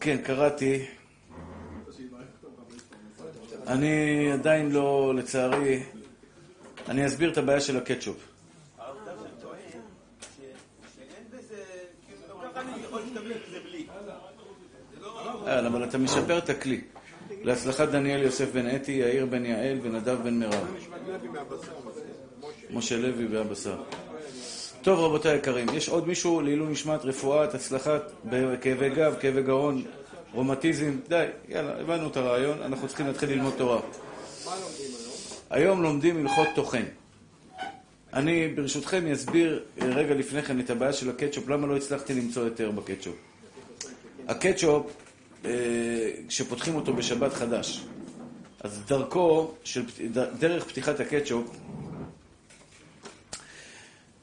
כן, קראתי. אני עדיין לא, לצערי, אני אסביר את הבעיה של הקטשופ. אה, אבל אתה משפר את הכלי. להצלחת דניאל יוסף בן אתי, יאיר בן יעל ונדב בן מירב. משה לוי והבשר. טוב, רבותיי היקרים, יש עוד מישהו לעילוי נשמת רפואת, הצלחת, כאבי גב, כאבי גרון, רומטיזם? די, יאללה, הבנו את הרעיון, אנחנו צריכים להתחיל ללמוד תורה. היום לומדים הלכות טוחן. אני ברשותכם אסביר רגע לפני כן את הבעיה של הקטשופ, למה לא הצלחתי למצוא יותר בקטשופ. הקטשופ, אה, כשפותחים אותו בשבת חדש, אז דרכו, של, דרך פתיחת הקטשופ,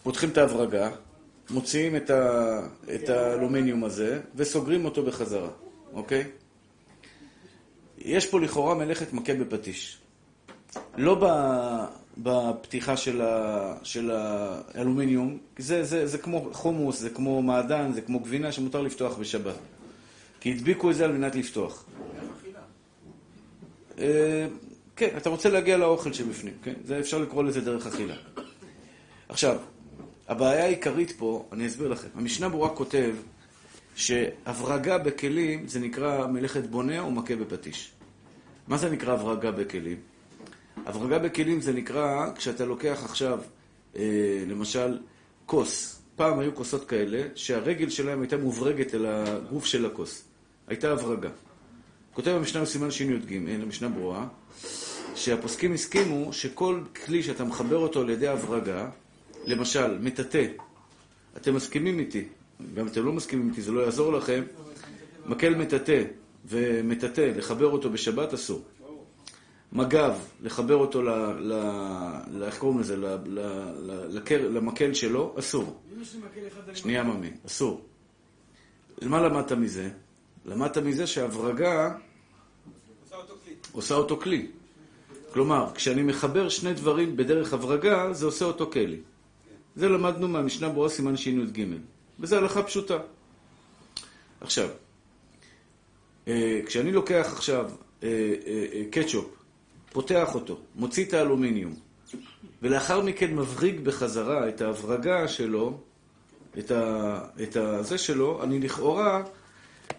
פותחים את ההברגה, מוציאים את, ה, את האלומיניום הזה וסוגרים אותו בחזרה, אוקיי? יש פה לכאורה מלאכת מכה בפטיש. לא בפתיחה של, ה, של האלומיניום, זה, זה, זה כמו חומוס, זה כמו מעדן, זה כמו גבינה שמותר לפתוח בשבת. כי הדביקו את זה על מנת לפתוח. אה, כן, אתה רוצה להגיע לאוכל שבפנים, כן? זה אפשר לקרוא לזה דרך אכילה. עכשיו, הבעיה העיקרית פה, אני אסביר לכם. המשנה ברורה כותב שהברגה בכלים זה נקרא מלאכת בונה או מכה בפטיש. מה זה נקרא הברגה בכלים? הברגה בכלים זה נקרא כשאתה לוקח עכשיו, אה, למשל, כוס. פעם היו כוסות כאלה שהרגל שלהם הייתה מוברגת אל הגוף של הכוס. הייתה הברגה. כותב המשנה בסימן שי"ג, המשנה ברורה, שהפוסקים הסכימו שכל כלי שאתה מחבר אותו על ידי הברגה, למשל, מטאטא, אתם מסכימים איתי, גם אתם לא מסכימים איתי, זה לא יעזור לכם, מקל מטאטא ומטאטא, לחבר אותו בשבת אסור. מג"ב, לחבר אותו ל... ל... ל איך קוראים לזה? ל, ל, ל, לקל, למקל שלו, אסור. שנייה ממי, אסור. מה למדת מזה? למדת מזה שהברגה עושה אותו כלי. כלומר, כשאני מחבר שני דברים בדרך הברגה, זה עושה אותו כלי. זה למדנו מהמשנה ברורה סימן שי"ג. וזו הלכה פשוטה. עכשיו, אה, כשאני לוקח עכשיו אה, אה, קטשופ, פותח אותו, מוציא את האלומיניום, ולאחר מכן מבריג בחזרה את ההברגה שלו, את, ה, את הזה שלו, אני לכאורה,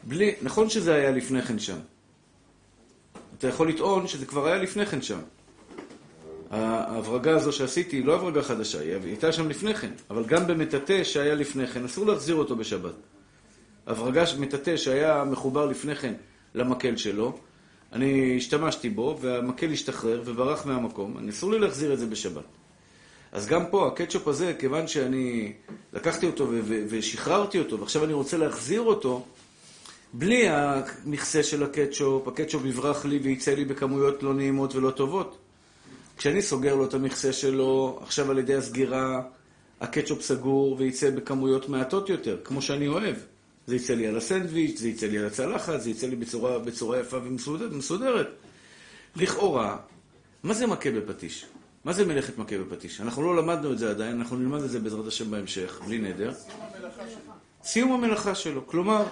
בלי, נכון שזה היה לפני כן שם. אתה יכול לטעון שזה כבר היה לפני כן שם. ההברגה הזו שעשיתי היא לא הברגה חדשה, היא הייתה שם לפני כן, אבל גם במטאטא שהיה לפני כן, אסור להחזיר אותו בשבת. הברגה מטאטא שהיה מחובר לפני כן למקל שלו, אני השתמשתי בו, והמקל השתחרר וברח מהמקום, אני אסור לי להחזיר את זה בשבת. אז גם פה, הקטשופ הזה, כיוון שאני לקחתי אותו ושחררתי אותו, ועכשיו אני רוצה להחזיר אותו, בלי המכסה של הקטשופ, הקטשופ יברח לי וייצא לי בכמויות לא נעימות ולא טובות. כשאני סוגר לו את המכסה שלו, עכשיו על ידי הסגירה, הקטשופ סגור וייצא בכמויות מעטות יותר, כמו שאני אוהב. זה יצא לי על הסנדוויץ', זה יצא לי על הצלחת, זה יצא לי בצורה, בצורה יפה ומסודרת. לכאורה, מה זה מכה בפטיש? מה זה מלאכת מכה בפטיש? אנחנו לא למדנו את זה עדיין, אנחנו נלמד את זה בעזרת השם בהמשך, בלי נדר. סיום המלאכה שלו. כלומר,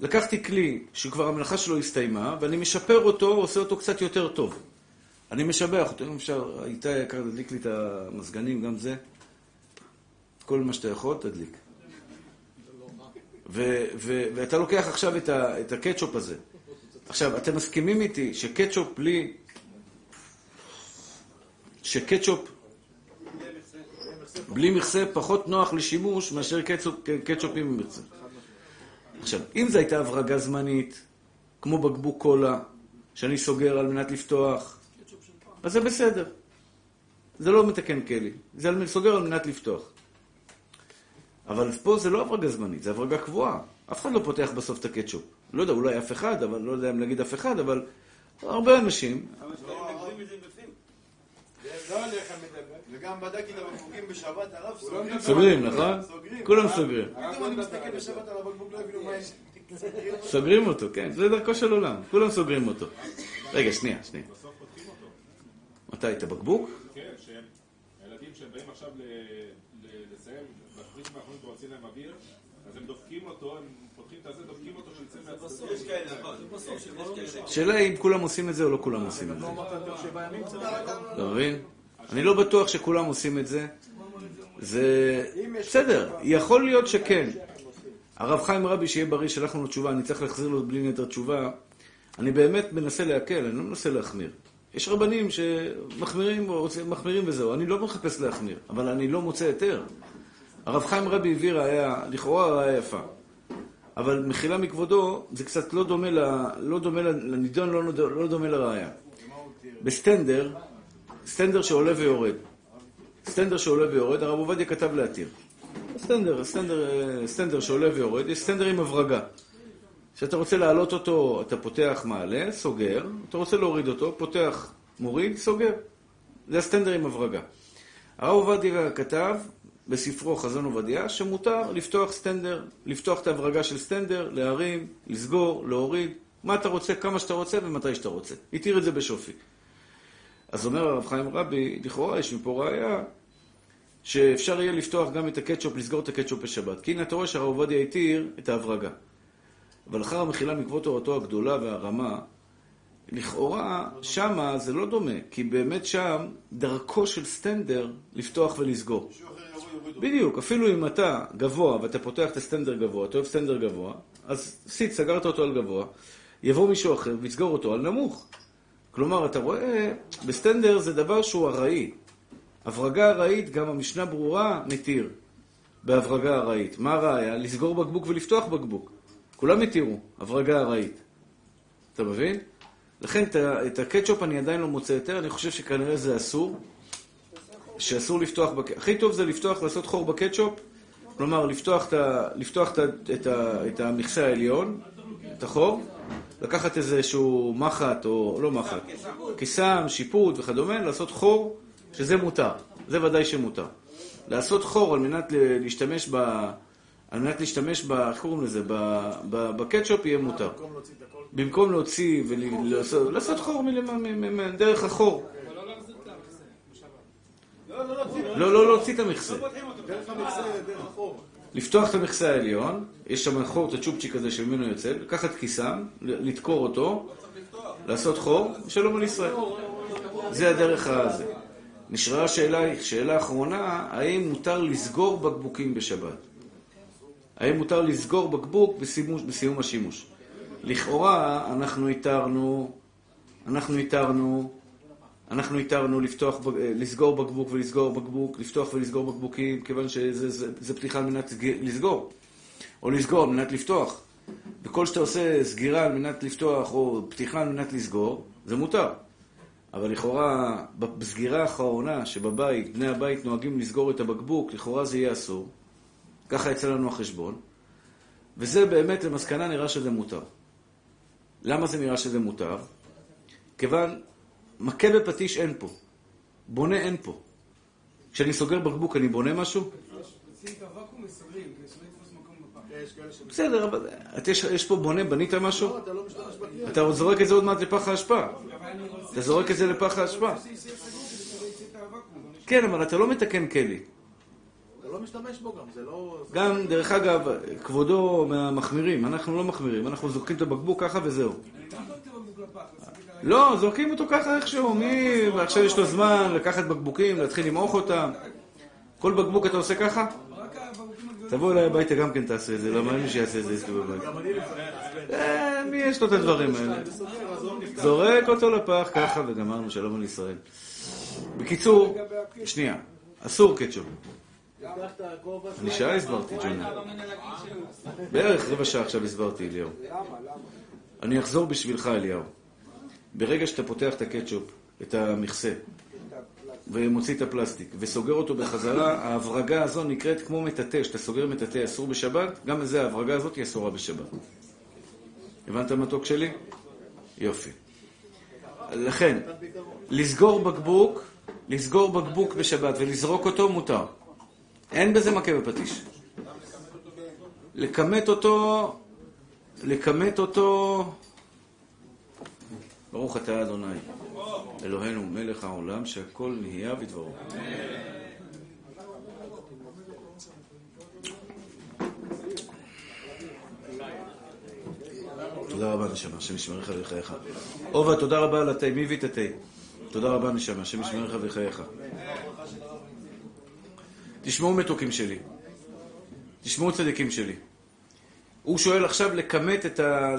לקחתי כלי שכבר המלאכה שלו הסתיימה, ואני משפר אותו, עושה אותו קצת יותר טוב. אני משבח אותו, אם אפשר, איתי היקר, תדליק לי את המזגנים, גם זה. כל מה שאתה יכול, תדליק. ואתה לוקח עכשיו את, את הקטשופ הזה. עכשיו, אתם מסכימים איתי שקטשופ בלי... שקטשופ בלי מכסה פחות נוח לשימוש מאשר קטשופ, קטשופים עם מכסה. עכשיו, אם זו הייתה הברגה זמנית, כמו בקבוק קולה, שאני סוגר על מנת לפתוח, אז זה בסדר. זה לא מתקן כלי, זה סוגר על מנת לפתוח. אבל פה זה לא הברגה זמנית, זה הברגה קבועה. אף אחד לא פותח בסוף את הקטשופ. לא יודע, אולי אף אחד, אבל לא יודע אם להגיד אף אחד, אבל הרבה אנשים... וגם בדקתי את הבקבוקים בשבת, הרב סוגרים. סוגרים, נכון? כולם סוגרים. פתאום אני מסתכל בשבת על הבקבוק, לא הבינו מה יש. סוגרים אותו, כן, זה דרכו של עולם, כולם סוגרים אותו. רגע, שנייה, שנייה. מתי, את הבקבוק? כן, שהם ילדים שהם באים עכשיו לסיים, בפריטים האחרונים כבר יוצאים להם אוויר, אז הם דופקים אותו, הם פותחים את הזה, דופקים אותו שיוצא מהצדדים. השאלה היא אם כולם עושים את זה או לא כולם עושים את זה. אתה מבין? אני לא בטוח שכולם עושים את זה. זה... בסדר, יכול להיות שכן. הרב חיים רבי, שיהיה בריא, שלח לנו תשובה, אני צריך להחזיר לו בלי נדר תשובה. אני באמת מנסה להקל, אני לא מנסה להחמיר. יש רבנים שמחמירים מחמירים וזהו, אני לא מחפש להחמיר, אבל אני לא מוצא היתר. הרב חיים רבי הביא ראייה, לכאורה ראייה יפה. אבל מחילה מכבודו, זה קצת לא דומה, ל, לא דומה לנידון, לא, לא דומה לראייה. בסטנדר, סטנדר שעולה ויורד. סטנדר שעולה ויורד, הרב עובדיה כתב להתיר. סטנדר, סטנדר, סטנדר שעולה ויורד, יש סטנדר עם הברגה. כשאתה רוצה להעלות אותו, אתה פותח מעלה, סוגר, אתה רוצה להוריד אותו, פותח, מוריד, סוגר. זה הסטנדר עם הברגה. הרב עובדיה כתב בספרו חזון עובדיה שמותר לפתוח סטנדר, לפתוח את ההברגה של סטנדר, להרים, לסגור, להוריד, מה אתה רוצה, כמה שאתה רוצה ומתי שאתה רוצה. התיר את זה בשופי. אז אומר הרב חיים רבי, לכאורה יש מפה ראייה שאפשר יהיה לפתוח גם את הקטשופ, לסגור את הקטשופ בשבת. כי הנה אתה רואה שהרב עובדיה התיר את ההברגה. אבל אחר המחילה מכבוד תורתו הגדולה והרמה, לכאורה שמה זה לא דומה, כי באמת שם דרכו של סטנדר לפתוח ולסגור. בדיוק, אפילו אם אתה גבוה ואתה פותח את הסטנדר גבוה, אתה אוהב סטנדר גבוה, אז סיט, סגרת אותו על גבוה, יבוא מישהו אחר ויסגור אותו על נמוך. כלומר, אתה רואה, בסטנדר זה דבר שהוא ארעי. הברגה ארעית, גם המשנה ברורה, מתיר. בהברגה ארעית. מה הראיה? לסגור בקבוק ולפתוח בקבוק. כולם התירו, הברגה ארעית. אתה מבין? לכן את הקטשופ אני עדיין לא מוצא יותר, אני חושב שכנראה זה אסור. שאסור לפתוח, בק... הכי טוב זה לפתוח, לעשות חור בקטשופ, כלומר לפתוח, ה... לפתוח ה... את, ה... את המכסה העליון, את החור, לקחת איזשהו מחט, או לא מחט, קיסם, שיפוט וכדומה, לעשות חור, שזה מותר, זה ודאי שמותר. לעשות חור על מנת להשתמש ב... על מנת להשתמש ב... איך קוראים לזה? בקטשופ יהיה מותר. במקום להוציא ולעשות חור דרך החור. לא, לא להוציא את המכסה. לפתוח את המכסה העליון, יש שם חור, את הצ'ופצ'יק הזה שממנו יוצא, לקחת כיסם, לדקור אותו, לעשות חור, ושלום על ישראל. זה הדרך הזה. נשארה שאלה, שאלה אחרונה, האם מותר לסגור בקבוקים בשבת? האם מותר לסגור בקבוק בסימוש, בסיום השימוש? לכאורה, אנחנו התרנו, אנחנו התרנו אנחנו התרנו לפתוח, לסגור בקבוק ולסגור בקבוק, לפתוח ולסגור בקבוקים, כיוון שזה זה, זה פתיחה על מנת לסגור, או לסגור על מנת לפתוח. וכל שאתה עושה סגירה על מנת לפתוח, או פתיחה על מנת לסגור, זה מותר. אבל לכאורה, בסגירה האחרונה שבבית, בני הבית נוהגים לסגור את הבקבוק, לכאורה זה יהיה אסור. ככה יצא לנו החשבון. וזה באמת, למסקנה נראה שזה מותר. למה זה נראה שזה מותר? כיוון מכה בפטיש אין פה. בונה אין פה. כשאני סוגר בקבוק אני בונה משהו? בסדר, אבל יש פה בונה, בנית משהו? אתה זורק את זה עוד מעט לפח האשפה. אתה זורק את זה לפח האשפה. כן, אבל אתה לא מתקן כלי. אתה לא משתמש בו גם, זה לא... גם, דרך אגב, כבודו מהמחמירים, אנחנו לא מחמירים, אנחנו זורקים את הבקבוק ככה וזהו. לא, זורקים אותו ככה איכשהו, מי... ועכשיו יש לו זמן לקחת בקבוקים, להתחיל למעוך אותם. כל בקבוק אתה עושה ככה? תבוא אליי הביתה גם כן תעשה את זה, למה אין מי שיעשה את זה אצלי בבית. אה, מי יש לו את הדברים האלה? זורק אותו לפח ככה וגמרנו, שלום על ישראל. בקיצור, שנייה, אסור קטשופ. אני שעה הסברתי, ג'וני. בערך רבע שעה עכשיו הסברתי, אליהו. אני אחזור בשבילך, אליהו. ברגע שאתה פותח את הקטשופ, את המכסה, ומוציא את הפלסטיק, וסוגר אותו בחזרה, ההברגה הזו נקראת כמו מטאטא, כשאתה סוגר מטאטא אסור בשבת, גם לזה ההברגה הזאת היא אסורה בשבת. הבנת מתוק שלי? יופי. לכן, לסגור בקבוק, לסגור בקבוק בשבת ולזרוק אותו מותר. אין בזה מכה בפטיש. לכמת אותו, לכמת אותו ברוך אתה אדוני, אלוהינו מלך העולם, שהכל נהיה בדברו. תודה רבה, נשמה, השם ישמרך ויחייך. עובה, תודה רבה על התה, מי הביא את התה? תודה רבה, נשמה, השם ישמרך ויחייך. תשמעו מתוקים שלי. תשמעו צדיקים שלי. הוא שואל עכשיו לכמת את, ה...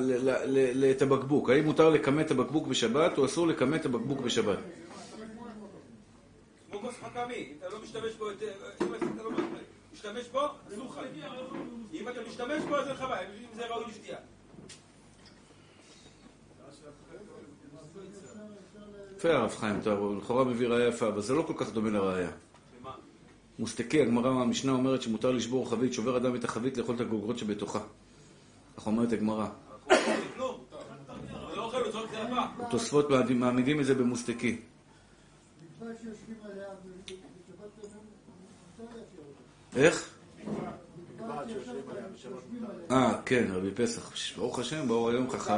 את הבקבוק. האם מותר לכמת את הבקבוק בשבת או אסור לכמת את הבקבוק בשבת? אתה אתה אתה. יפה הרב חיים, טוב, לכאורה מביא ראייה יפה, אבל זה לא כל כך דומה לראייה. מוסתקי, הגמרא מהמשנה אומרת שמותר לשבור חבית, שובר אדם את החבית לאכול את הגוגרות שבתוכה. כך אומרת הגמרא. תוספות מעמידים את זה במוסתקי. איך? אה, כן, רבי פסח. ברוך השם, באור היום חכם.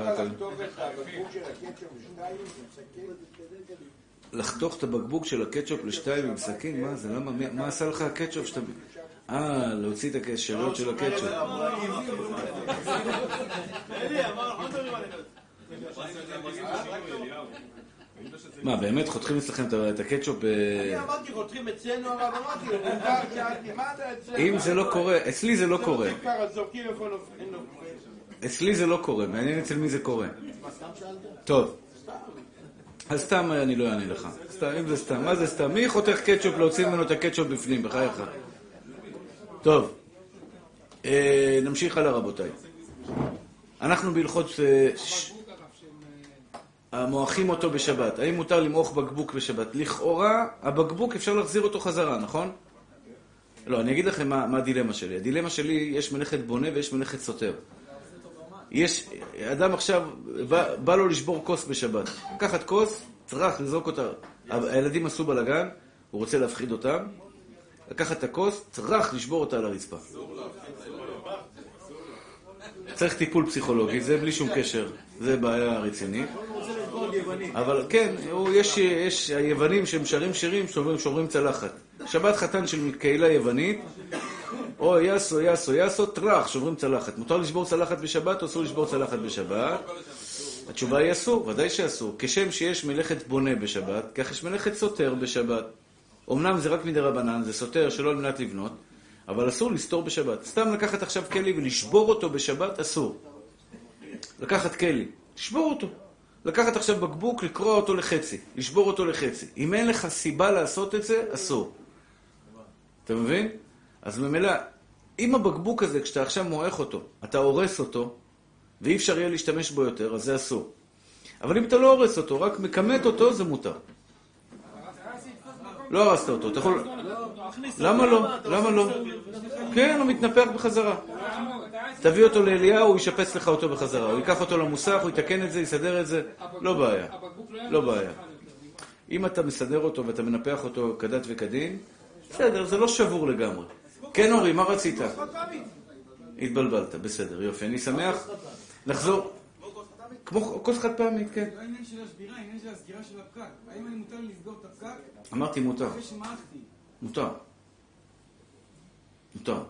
לחתוך את הבקבוק של הקטשופ לשתיים עם סכין? מה זה? למה? מה עשה לך הקטשופ שאתה... אה, להוציא את השאריות של הקטשופ. מה, באמת חותכים אצלכם את הקטשופ? אני אמרתי, חותכים אצלנו, הרב, אמרתי, מה אתה אצלנו? אם זה לא קורה, אצלי זה לא קורה. אצלי זה לא קורה, מעניין אצל מי זה קורה. טוב. אז סתם אני לא אענה לך. סתם, אם זה סתם. מה זה סתם? מי חותך קטשופ להוציא ממנו את הקטשופ בפנים, בחייך? טוב. אה, נמשיך הלאה, רבותיי. אנחנו בהלכות... אה, המועכים אותו בשבת. האם מותר למעוך בקבוק בשבת? לכאורה, הבקבוק אפשר להחזיר אותו חזרה, נכון? לא, אני אגיד לכם מה הדילמה שלי. הדילמה שלי, יש מלאכת בונה ויש מלאכת סותר. יש, אדם עכשיו, בא, בא לו לשבור כוס בשבת. לקחת כוס, צריך לזרוק אותה. הילדים עשו בלאגן, הוא רוצה להפחיד אותם. לקחת את הכוס, צריך לשבור אותה על הרצפה. צריך טיפול פסיכולוגי, זה בלי שום קשר, זה בעיה רצינית. אבל כן, יש, יש היוונים שהם שרים שירים, שוברים, שוברים צלחת. שבת חתן של קהילה יוונית, או יאסו, יאסו, יאסו, טראח, שוברים צלחת. מותר לשבור צלחת בשבת או אסור לשבור צלחת בשבת? התשובה היא אסור, ודאי שאסור. כשם שיש מלאכת בונה בשבת, כך יש מלאכת סותר בשבת. אמנם זה רק מדי רבנן, זה סותר שלא על מנת לבנות, אבל אסור לסתור בשבת. סתם לקחת עכשיו כלי ולשבור אותו בשבת, אסור. לקחת כלי, לשבור אותו. לקחת עכשיו בקבוק, לקרוע אותו לחצי, לשבור אותו לחצי. אם אין לך סיבה לעשות את זה, אסור. אתה מבין? אז ממילא, אם הבקבוק הזה, כשאתה עכשיו מועך אותו, אתה הורס אותו, ואי אפשר יהיה להשתמש בו יותר, אז זה אסור. אבל אם אתה לא הורס אותו, רק מכמת אותו, זה מותר. לא הרסת אותו, אתה יכול... למה לא? למה לא? כן, הוא מתנפח בחזרה. תביא אותו לאליהו, הוא ישפץ לך אותו בחזרה. הוא ייקח אותו למוסך, הוא יתקן את זה, יסדר את זה, לא בעיה. לא בעיה. אם אתה מסדר אותו ואתה מנפח אותו כדת וכדין, בסדר, זה לא שבור לגמרי. כן, אורי, מה רצית? התבלבלת, בסדר, יופי. אני שמח לחזור. כמו כוס חד פעמית, כן. לא העניין של השבירה, העניין של הסגירה של הפקק. האם אני מותר לסגור את הפקק? אמרתי מותר. אחרי שמעכתי. מותר. מותר.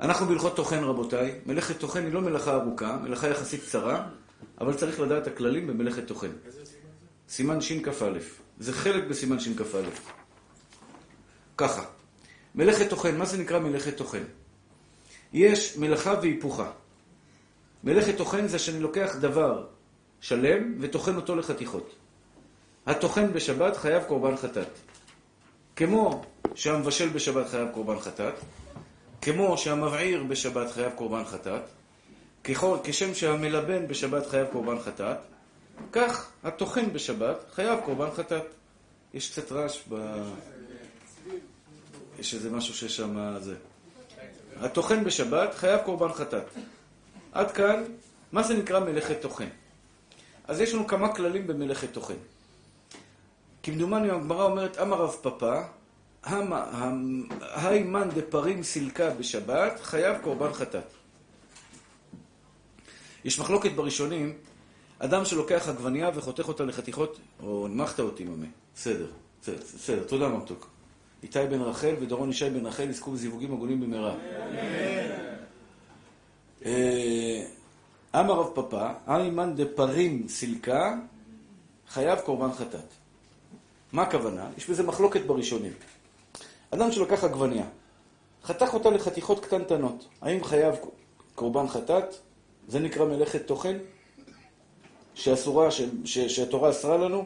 אנחנו בהלכות טוחן, רבותיי. מלאכת טוחן היא לא מלאכה ארוכה, מלאכה יחסית קצרה, אבל צריך לדעת את הכללים במלאכת טוחן. סימן שכ"א. זה חלק בסימן שכ"א. ככה, מלאכת טוחן, מה זה נקרא מלאכת טוחן? יש מלאכה והיפוכה. מלאכת טוחן זה שאני לוקח דבר שלם וטוחן אותו לחתיכות. הטוחן בשבת חייב קורבן חטאת. כמו שהמבשל בשבת חייב קורבן חטאת, כמו שהמבעיר בשבת חייב קורבן חטאת, כשם שהמלבן בשבת חייב קורבן חטאת, כך הטוחן בשבת חייב קורבן חטאת. יש קצת רעש ב... יש איזה משהו ששם זה. הטוחן בשבת חייב קורבן חטאת. עד כאן, מה זה נקרא מלאכת טוחן? אז יש לנו כמה כללים במלאכת טוחן. כמדומני הגמרא אומרת, אמר רב פפא, היי מאן דפרים סילקה בשבת, חייב קורבן חטאת. יש מחלוקת בראשונים, אדם שלוקח עגבנייה וחותך אותה לחתיכות, או נמכת אותי ממה, בסדר, בסדר, תודה מתוק. איתי בן רחל ודורון ישי בן רחל יזכו בזיווגים הגונים במהרה. אה, אמר רב פפא, איימן דפרים סילקה, חייב קורבן חטאת. מה הכוונה? יש בזה מחלוקת בראשונים. אדם שלקח עגבניה, חתך אותה לחתיכות קטנטנות, האם חייב קורבן חטאת? זה נקרא מלאכת תוכן? שאסורה, שהתורה אסרה לנו?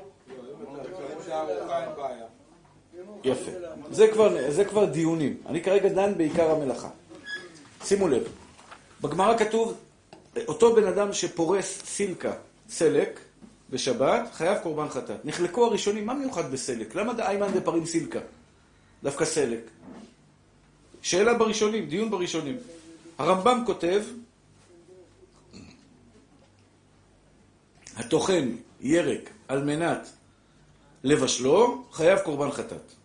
יפה. זה כבר, זה כבר דיונים. אני כרגע דן בעיקר המלאכה. שימו לב, בגמרא כתוב, אותו בן אדם שפורס סילקה, סלק, בשבת, חייב קורבן חטאת. נחלקו הראשונים, מה מיוחד בסלק? למה איימן דפרים סילקה? דווקא סלק. שאלה בראשונים, דיון בראשונים. הרמב"ם כותב, הטוחן ירק על מנת לבשלו, חייב קורבן חטאת.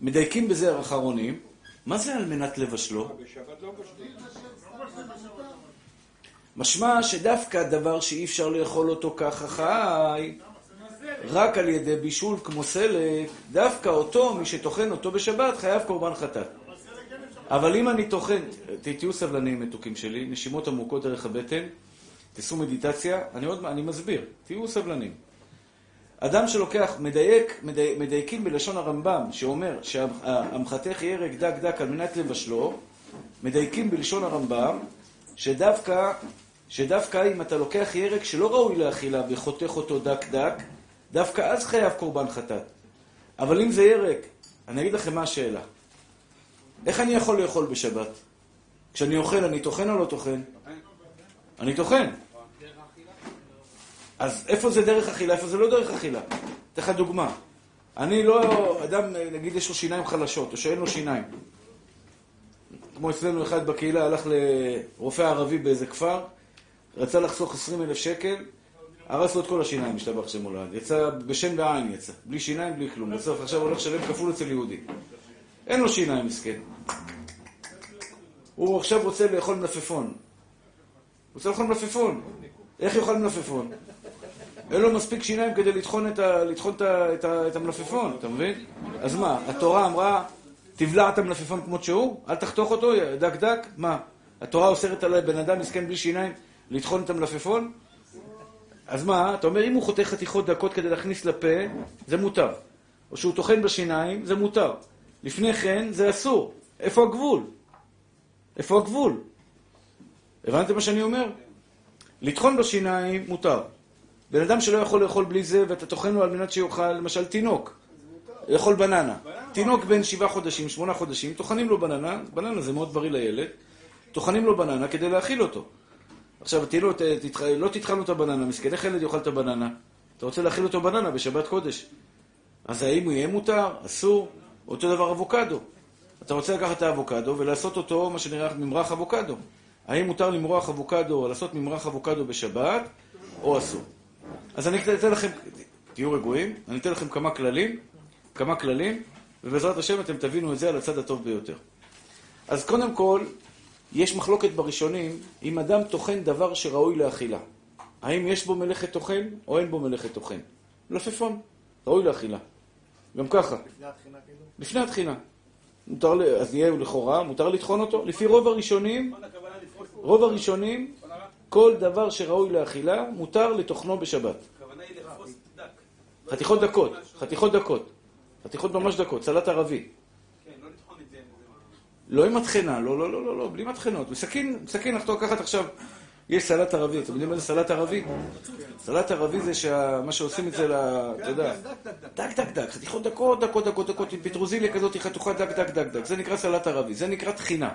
מדייקים בזה האחרונים, מה זה על מנת לבשלו? משמע שדווקא דבר שאי אפשר לאכול אותו ככה חי, רק על ידי בישול כמו סלק, דווקא אותו, מי שטוחן אותו בשבת, חייב קורבן חטאת. אבל אם אני טוחן, תהיו סבלניים מתוקים שלי, נשימות עמוקות דרך הבטן, תעשו מדיטציה, אני עוד, אני מסביר, תהיו סבלניים. אדם שלוקח, מדייק, מדי, מדייקים בלשון הרמב"ם, שאומר שהמחתך ירק דק דק על מנת לבשלו, מדייקים בלשון הרמב"ם, שדווקא, שדווקא אם אתה לוקח ירק שלא ראוי לאכילה וחותך אותו דק דק, דווקא אז חייב קורבן חטאת. אבל אם זה ירק, אני אגיד לכם מה השאלה. איך אני יכול לאכול בשבת? כשאני אוכל, אני טוחן או לא טוחן? אני טוחן. אז איפה זה דרך אכילה, איפה זה לא דרך אכילה? אתן לך דוגמה. אני לא, אדם, נגיד יש לו שיניים חלשות, או שאין לו שיניים. כמו אצלנו אחד בקהילה הלך לרופא ערבי באיזה כפר, רצה לחסוך 20 אלף שקל, הרס לו את כל השיניים, משתבח שם מולד. יצא בשן בעין יצא, בלי שיניים, בלי כלום. בסוף עכשיו הולך לשלם כפול אצל יהודי. אין לו שיניים, מסכן. הוא עכשיו רוצה לאכול מלפפון. הוא רוצה לאכול מלפפון. איך יאכל מלפפון? אין לו מספיק שיניים כדי לטחון את, ה, לטחון את, ה, את, ה, את המלפפון, אתה מבין? אז מה, התורה אמרה, תבלע את המלפפון כמות שהוא? אל תחתוך אותו, דק דק? מה? התורה אוסרת על בן אדם מסכן בלי שיניים לטחון את המלפפון? אז מה, אתה אומר, אם הוא חותך חתיכות דקות כדי להכניס לפה, זה מותר. או שהוא טוחן בשיניים, זה מותר. לפני כן, זה אסור. איפה הגבול? איפה הגבול? הבנתם מה שאני אומר? לטחון בשיניים מותר. בן אדם שלא יכול לאכול בלי זה, ואתה טוחן לו על מנת שיאכל, למשל תינוק, לאכול בננה. תינוק בן שבעה חודשים, שמונה חודשים, טוחנים לו בננה, בננה זה מאוד בריא לילד, טוחנים לו בננה כדי להאכיל אותו. עכשיו, תהילו, תתח... לא תטחן לו את הבננה, מסכן, איך ילד יאכל את הבננה? אתה רוצה להאכיל אותו בננה בשבת קודש. אז האם הוא יהיה מותר? אסור? אותו דבר אבוקדו. אתה רוצה לקחת את האבוקדו ולעשות אותו, מה שנראה ממרח אבוקדו. האם מותר למרוח אבוקדו לעשות ממרח אבוקדו בשבת, או אסור? אז אני אתן לכם, תהיו רגועים, אני אתן לכם כמה כללים, כמה כללים, ובעזרת השם אתם תבינו את זה על הצד הטוב ביותר. אז קודם כל, יש מחלוקת בראשונים אם אדם טוחן דבר שראוי לאכילה. האם יש בו מלאכת טוחן או אין בו מלאכת טוחן? מלפפון, ראוי לאכילה. גם ככה. לפני התחינה. מותר, ל- אז יהיה לכאורה, מותר לטחון אותו. לפי רוב הראשונים. רוב הראשונים, כל דבר שראוי לאכילה, מותר לטוחנו בשבת. הכוונה היא לפרוס דק. חתיכות דקות, חתיכות דקות. חתיכות ממש דקות, סלט ערבי. כן, לא לא עם מטחנה, לא, לא, לא, לא, לא, בלי מטחנות. בסכין, בסכין אנחנו לקחת עכשיו, יש סלט ערבי, אתם יודעים מה זה סלט ערבי? סלט ערבי זה מה שעושים את זה, ל- אתה יודע, דק דק דק, חתיכות דקות, דקות, דקות, דקות, עם פטרוזיליה כזאת, חתוכה דק דק דק דק, זה נקרא סלט ערבי, זה נקרא טחינה.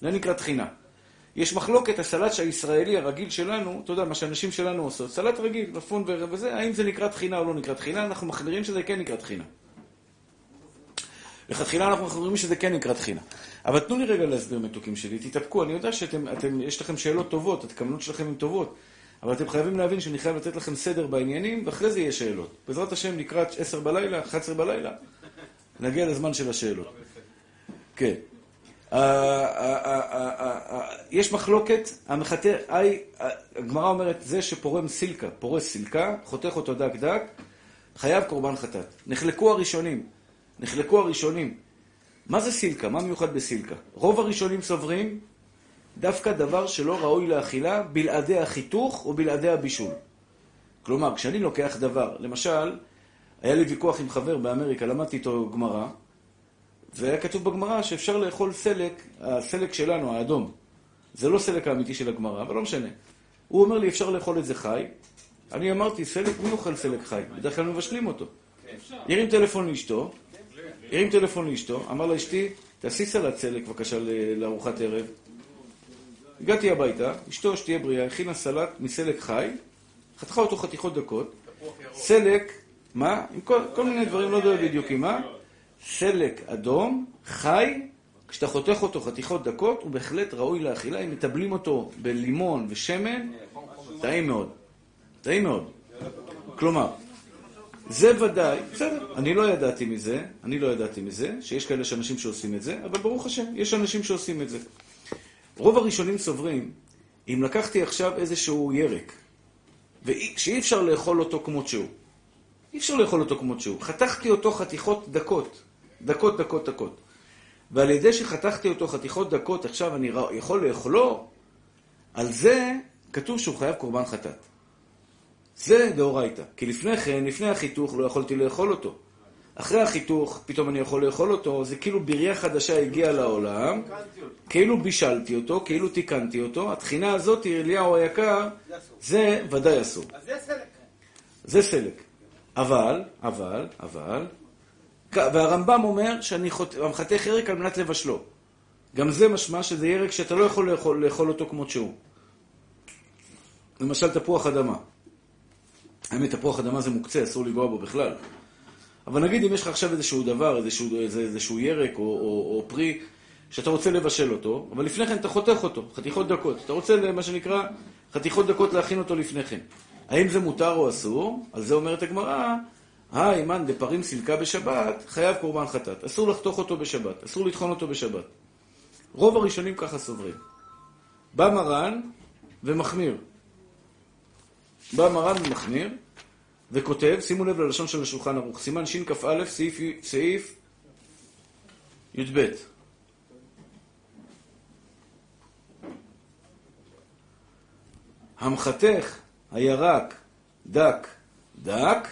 זה נקרא טחינה. יש מחלוקת, הסלט הישראלי הרגיל שלנו, אתה יודע, מה שהנשים שלנו עושות, סלט רגיל, מפון ו- וזה, האם זה נקרא טחינה או לא נקרא טחינה, אנחנו מחמירים שזה כן נקרא טחינה. לכתחילה אנחנו חושבים שזה כן נקרא תחינה. אבל תנו לי רגע להסביר מתוקים שלי, תתאפקו, אני יודע שאתם, אתם, יש לכם שאלות טובות, התקמנות שלכם הן טובות, אבל אתם חייבים להבין שאני חייב לתת לכם סדר בעניינים, ואחרי זה יהיה שאלות. בעזרת השם לקראת 10 בלילה, 11 בלילה, נגיע לזמן של השאלות. כן. ה- ה- ה- ה- ה- ה- יש מחלוקת, המחטא, הגמרא אומרת, זה שפורם סילקה, פורס סילקה, חותך אותו דק דק, חייב קורבן חטאת. נחלקו הראשונים, נחלקו הראשונים. מה זה סילקה? מה מיוחד בסילקה? רוב הראשונים סוברים דווקא דבר שלא ראוי לאכילה בלעדי החיתוך או בלעדי הבישול. כלומר, כשאני לוקח דבר, למשל, היה לי ויכוח עם חבר באמריקה, למדתי איתו גמרא, והיה כתוב בגמרא שאפשר לאכול סלק, הסלק שלנו, האדום. זה לא סלק האמיתי של הגמרא, אבל לא משנה. הוא אומר לי, אפשר לאכול את זה חי. אני אמרתי, סלק, מי אוכל סלק חי? בדרך כלל מבשלים אותו. הרים טלפון לאשתו, הרים טלפון לאשתו, אמר לה, אשתי, תעשי סלט סלק בבקשה לארוחת ערב. הגעתי הביתה, אשתו, שתהיה בריאה, הכינה סלט מסלק חי, חתכה אותו חתיכות דקות, סלק, מה? עם כל מיני דברים, לא יודע בדיוק עם מה, סלק אדום, חי, כשאתה חותך אותו חתיכות דקות, הוא בהחלט ראוי לאכילה, אם מטבלים אותו בלימון ושמן, טעים מאוד. טעים מאוד. כלומר, זה ודאי, בסדר, אני לא ידעתי מזה, אני לא ידעתי מזה, שיש כאלה שאנשים שעושים את זה, אבל ברוך השם, יש אנשים שעושים את זה. רוב הראשונים סוברים, אם לקחתי עכשיו איזשהו ירק, ושאי אפשר לאכול אותו כמות שהוא, אי אפשר לאכול אותו כמות שהוא, חתכתי אותו חתיכות דקות, דקות, דקות, דקות. ועל ידי שחתכתי אותו חתיכות דקות, עכשיו אני יכול לאכולו, על זה כתוב שהוא חייב קורבן חטאת. זה דאורייתא. כי לפני כן, לפני החיתוך, לא יכולתי לאכול אותו. אחרי החיתוך, פתאום אני יכול לאכול אותו, זה כאילו בריה חדשה הגיעה לעולם, כאילו בישלתי אותו, כאילו תיקנתי אותו. התחינה הזאת, אליהו היקר, זה ודאי אסור. אז זה סלק. זה סלק. אבל, אבל, אבל, והרמב"ם אומר שאני מחתך ירק על מנת לבשלו. גם זה משמע שזה ירק שאתה לא יכול לאכול, לאכול אותו כמות שהוא. למשל תפוח אדמה. האמת, תפוח אדמה זה מוקצה, אסור לגוע בו בכלל. אבל נגיד אם יש לך עכשיו איזשהו דבר, איזשהו, איזה, איזשהו ירק או, או, או פרי, שאתה רוצה לבשל אותו, אבל לפני כן אתה חותך אותו, חתיכות דקות. אתה רוצה, מה שנקרא, חתיכות דקות להכין אותו לפני כן. האם זה מותר או אסור? על זה אומרת הגמרא, היי, מן דפרים סילקה בשבת, חייב קורבן חטאת. אסור לחתוך אותו בשבת, אסור לטחון אותו בשבת. רוב הראשונים ככה סוברים. בא מרן ומחמיר. בא מרן ומחמיר, וכותב, שימו לב ללשון של השולחן ערוך, סימן שכ"א, סעיף, סעיף י"ב. המחתך הירק דק דק,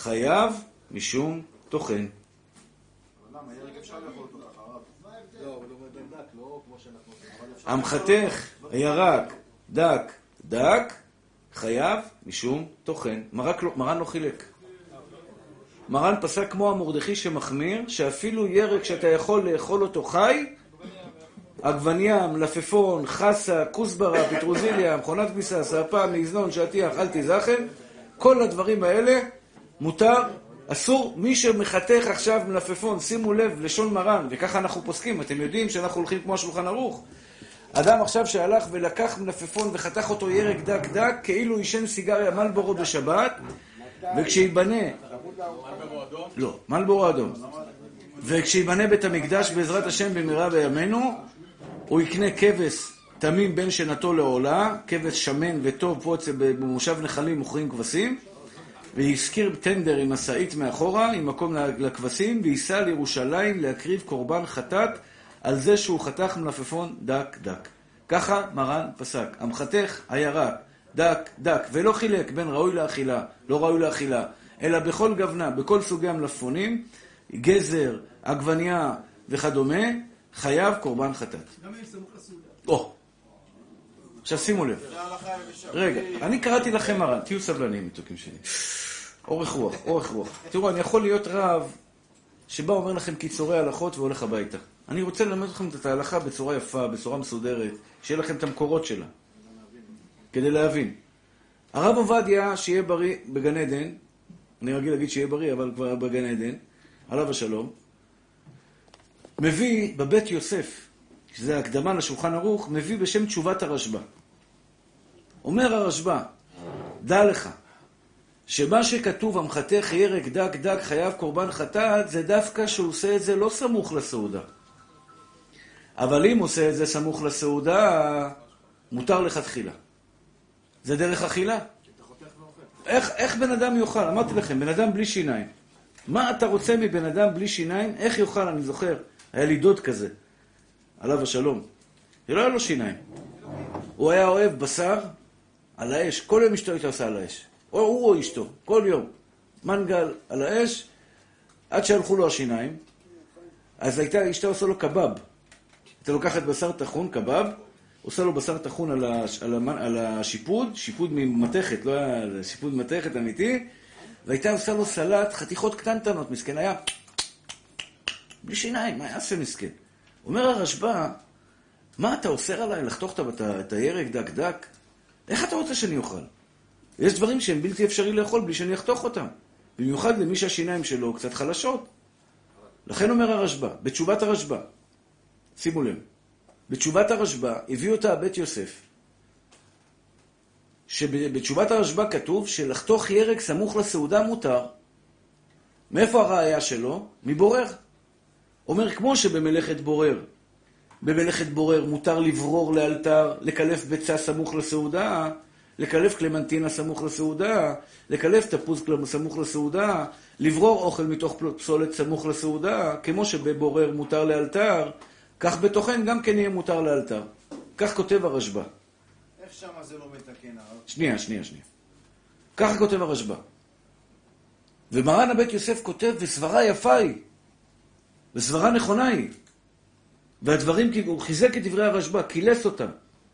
חייב משום טוחן. המחתך הירק דק דק, חייב משום טוחן. מרק לא- מרן לא חילק. מרן פסק כמו המרדכי שמחמיר, שאפילו ירק שאתה יכול לאכול אותו חי, עגבניה, מלפפון, חסה, כוסברה, פטרוזיליה, מכונת כביסה, ספה, מזנון, שטיח, אל תיזכר, כל הדברים האלה מותר, אסור. מי שמחתך עכשיו מלפפון, שימו לב, לשון מרן, וככה אנחנו פוסקים, אתם יודעים שאנחנו הולכים כמו השולחן ערוך. אדם עכשיו שהלך ולקח מלפפון וחתך אותו ירק דק דק, כאילו עישן סיגריה מלבורו בשבת, וכשייבנה... לא, מלבורו אדום. וכשייבנה בית המקדש בעזרת השם במהרה בימינו, הוא יקנה כבש תמים בין שנתו לעולה, כבש שמן וטוב, פה במושב נחלים מוכרים כבשים, והזכיר טנדר עם משאית מאחורה, עם מקום לכבשים, וייסע לירושלים להקריב קורבן חטאת על זה שהוא חתך מלפפון דק דק. ככה מרן פסק. המחתך הירק, דק דק, ולא חילק בין ראוי לאכילה, לא ראוי לאכילה, אלא בכל גוונה, בכל סוגי המלפפונים, גזר, עגבנייה וכדומה, חייב קורבן חטאת. גם אם סמוך לסעודה. עכשיו שימו לב. רגע, אני קראתי לכם מרן, תהיו סבלניים מתוקים שלי. אורך רוח, אורך רוח. תראו, אני יכול להיות רב שבא אומר לכם קיצורי הלכות והולך הביתה. אני רוצה ללמד אתכם את ההלכה בצורה יפה, בצורה מסודרת, שיהיה לכם את המקורות שלה. כדי להבין. הרב עובדיה, שיהיה בריא בגן עדן, אני רגיל להגיד שיהיה בריא, אבל כבר בגן עדן, עליו השלום, מביא בבית יוסף, שזה הקדמה לשולחן ערוך, מביא בשם תשובת הרשב"א. אומר הרשב"א, דע לך, שמה שכתוב המחתך ירק דק דק חייב קורבן חטאת, זה דווקא שהוא עושה את זה לא סמוך לסעודה. אבל אם עושה את זה סמוך לסעודה, מותר לכתחילה. זה דרך אכילה. איך, איך בן אדם יאכל? אמרתי לכם, בן אדם בלי שיניים. מה אתה רוצה מבן אדם בלי שיניים? איך יאכל? אני זוכר, היה לי דוד כזה, עליו השלום. שלא היה לו שיניים. הוא היה אוהב בשר על האש, כל יום אשתו הייתה על האש. או הוא או אשתו, כל יום. מנגל על האש, עד שהלכו לו השיניים. אז הייתה, אשתו עושה לו קבב. הייתה לוקחת בשר טחון, קבב, עושה לו בשר טחון על, הש, על, המ, על השיפוד, שיפוד ממתכת, לא היה שיפוד מתכת אמיתי, והייתה עושה לו סלט, חתיכות קטנטנות, מסכן, היה בלי שיניים, מה יעשה מסכן? אומר הרשב"א, מה אתה אוסר עליי לחתוך את הירק דק דק? איך אתה רוצה שאני אוכל? יש דברים שהם בלתי אפשרי לאכול בלי שאני אחתוך אותם. במיוחד למי שהשיניים שלו קצת חלשות. לכן אומר הרשב"א, בתשובת הרשב"א, שימו לב, בתשובת הרשב"א הביא אותה בית יוסף, שבתשובת הרשב"א כתוב שלחתוך ירק סמוך לסעודה מותר. מאיפה הראייה שלו? מבורר. אומר כמו שבמלאכת בורר, במלאכת בורר מותר לברור לאלתר, לקלף ביצה סמוך לסעודה, לקלף קלמנטינה סמוך לסעודה, לקלף תפוז סמוך לסעודה, לברור אוכל מתוך פסולת סמוך לסעודה, כמו שבבורר מותר לאלתר, כך בתוכן גם כן יהיה מותר לאלתר. כך כותב הרשב"א. איך שמה זה לא מתקן הרב? שנייה, שנייה, שנייה. ככה כותב הרשב"א. ומרן הבית יוסף כותב, וסברה יפה היא, וסברה נכונה היא. והדברים, הוא חיזק את דברי הרשב"א, קילס אותם.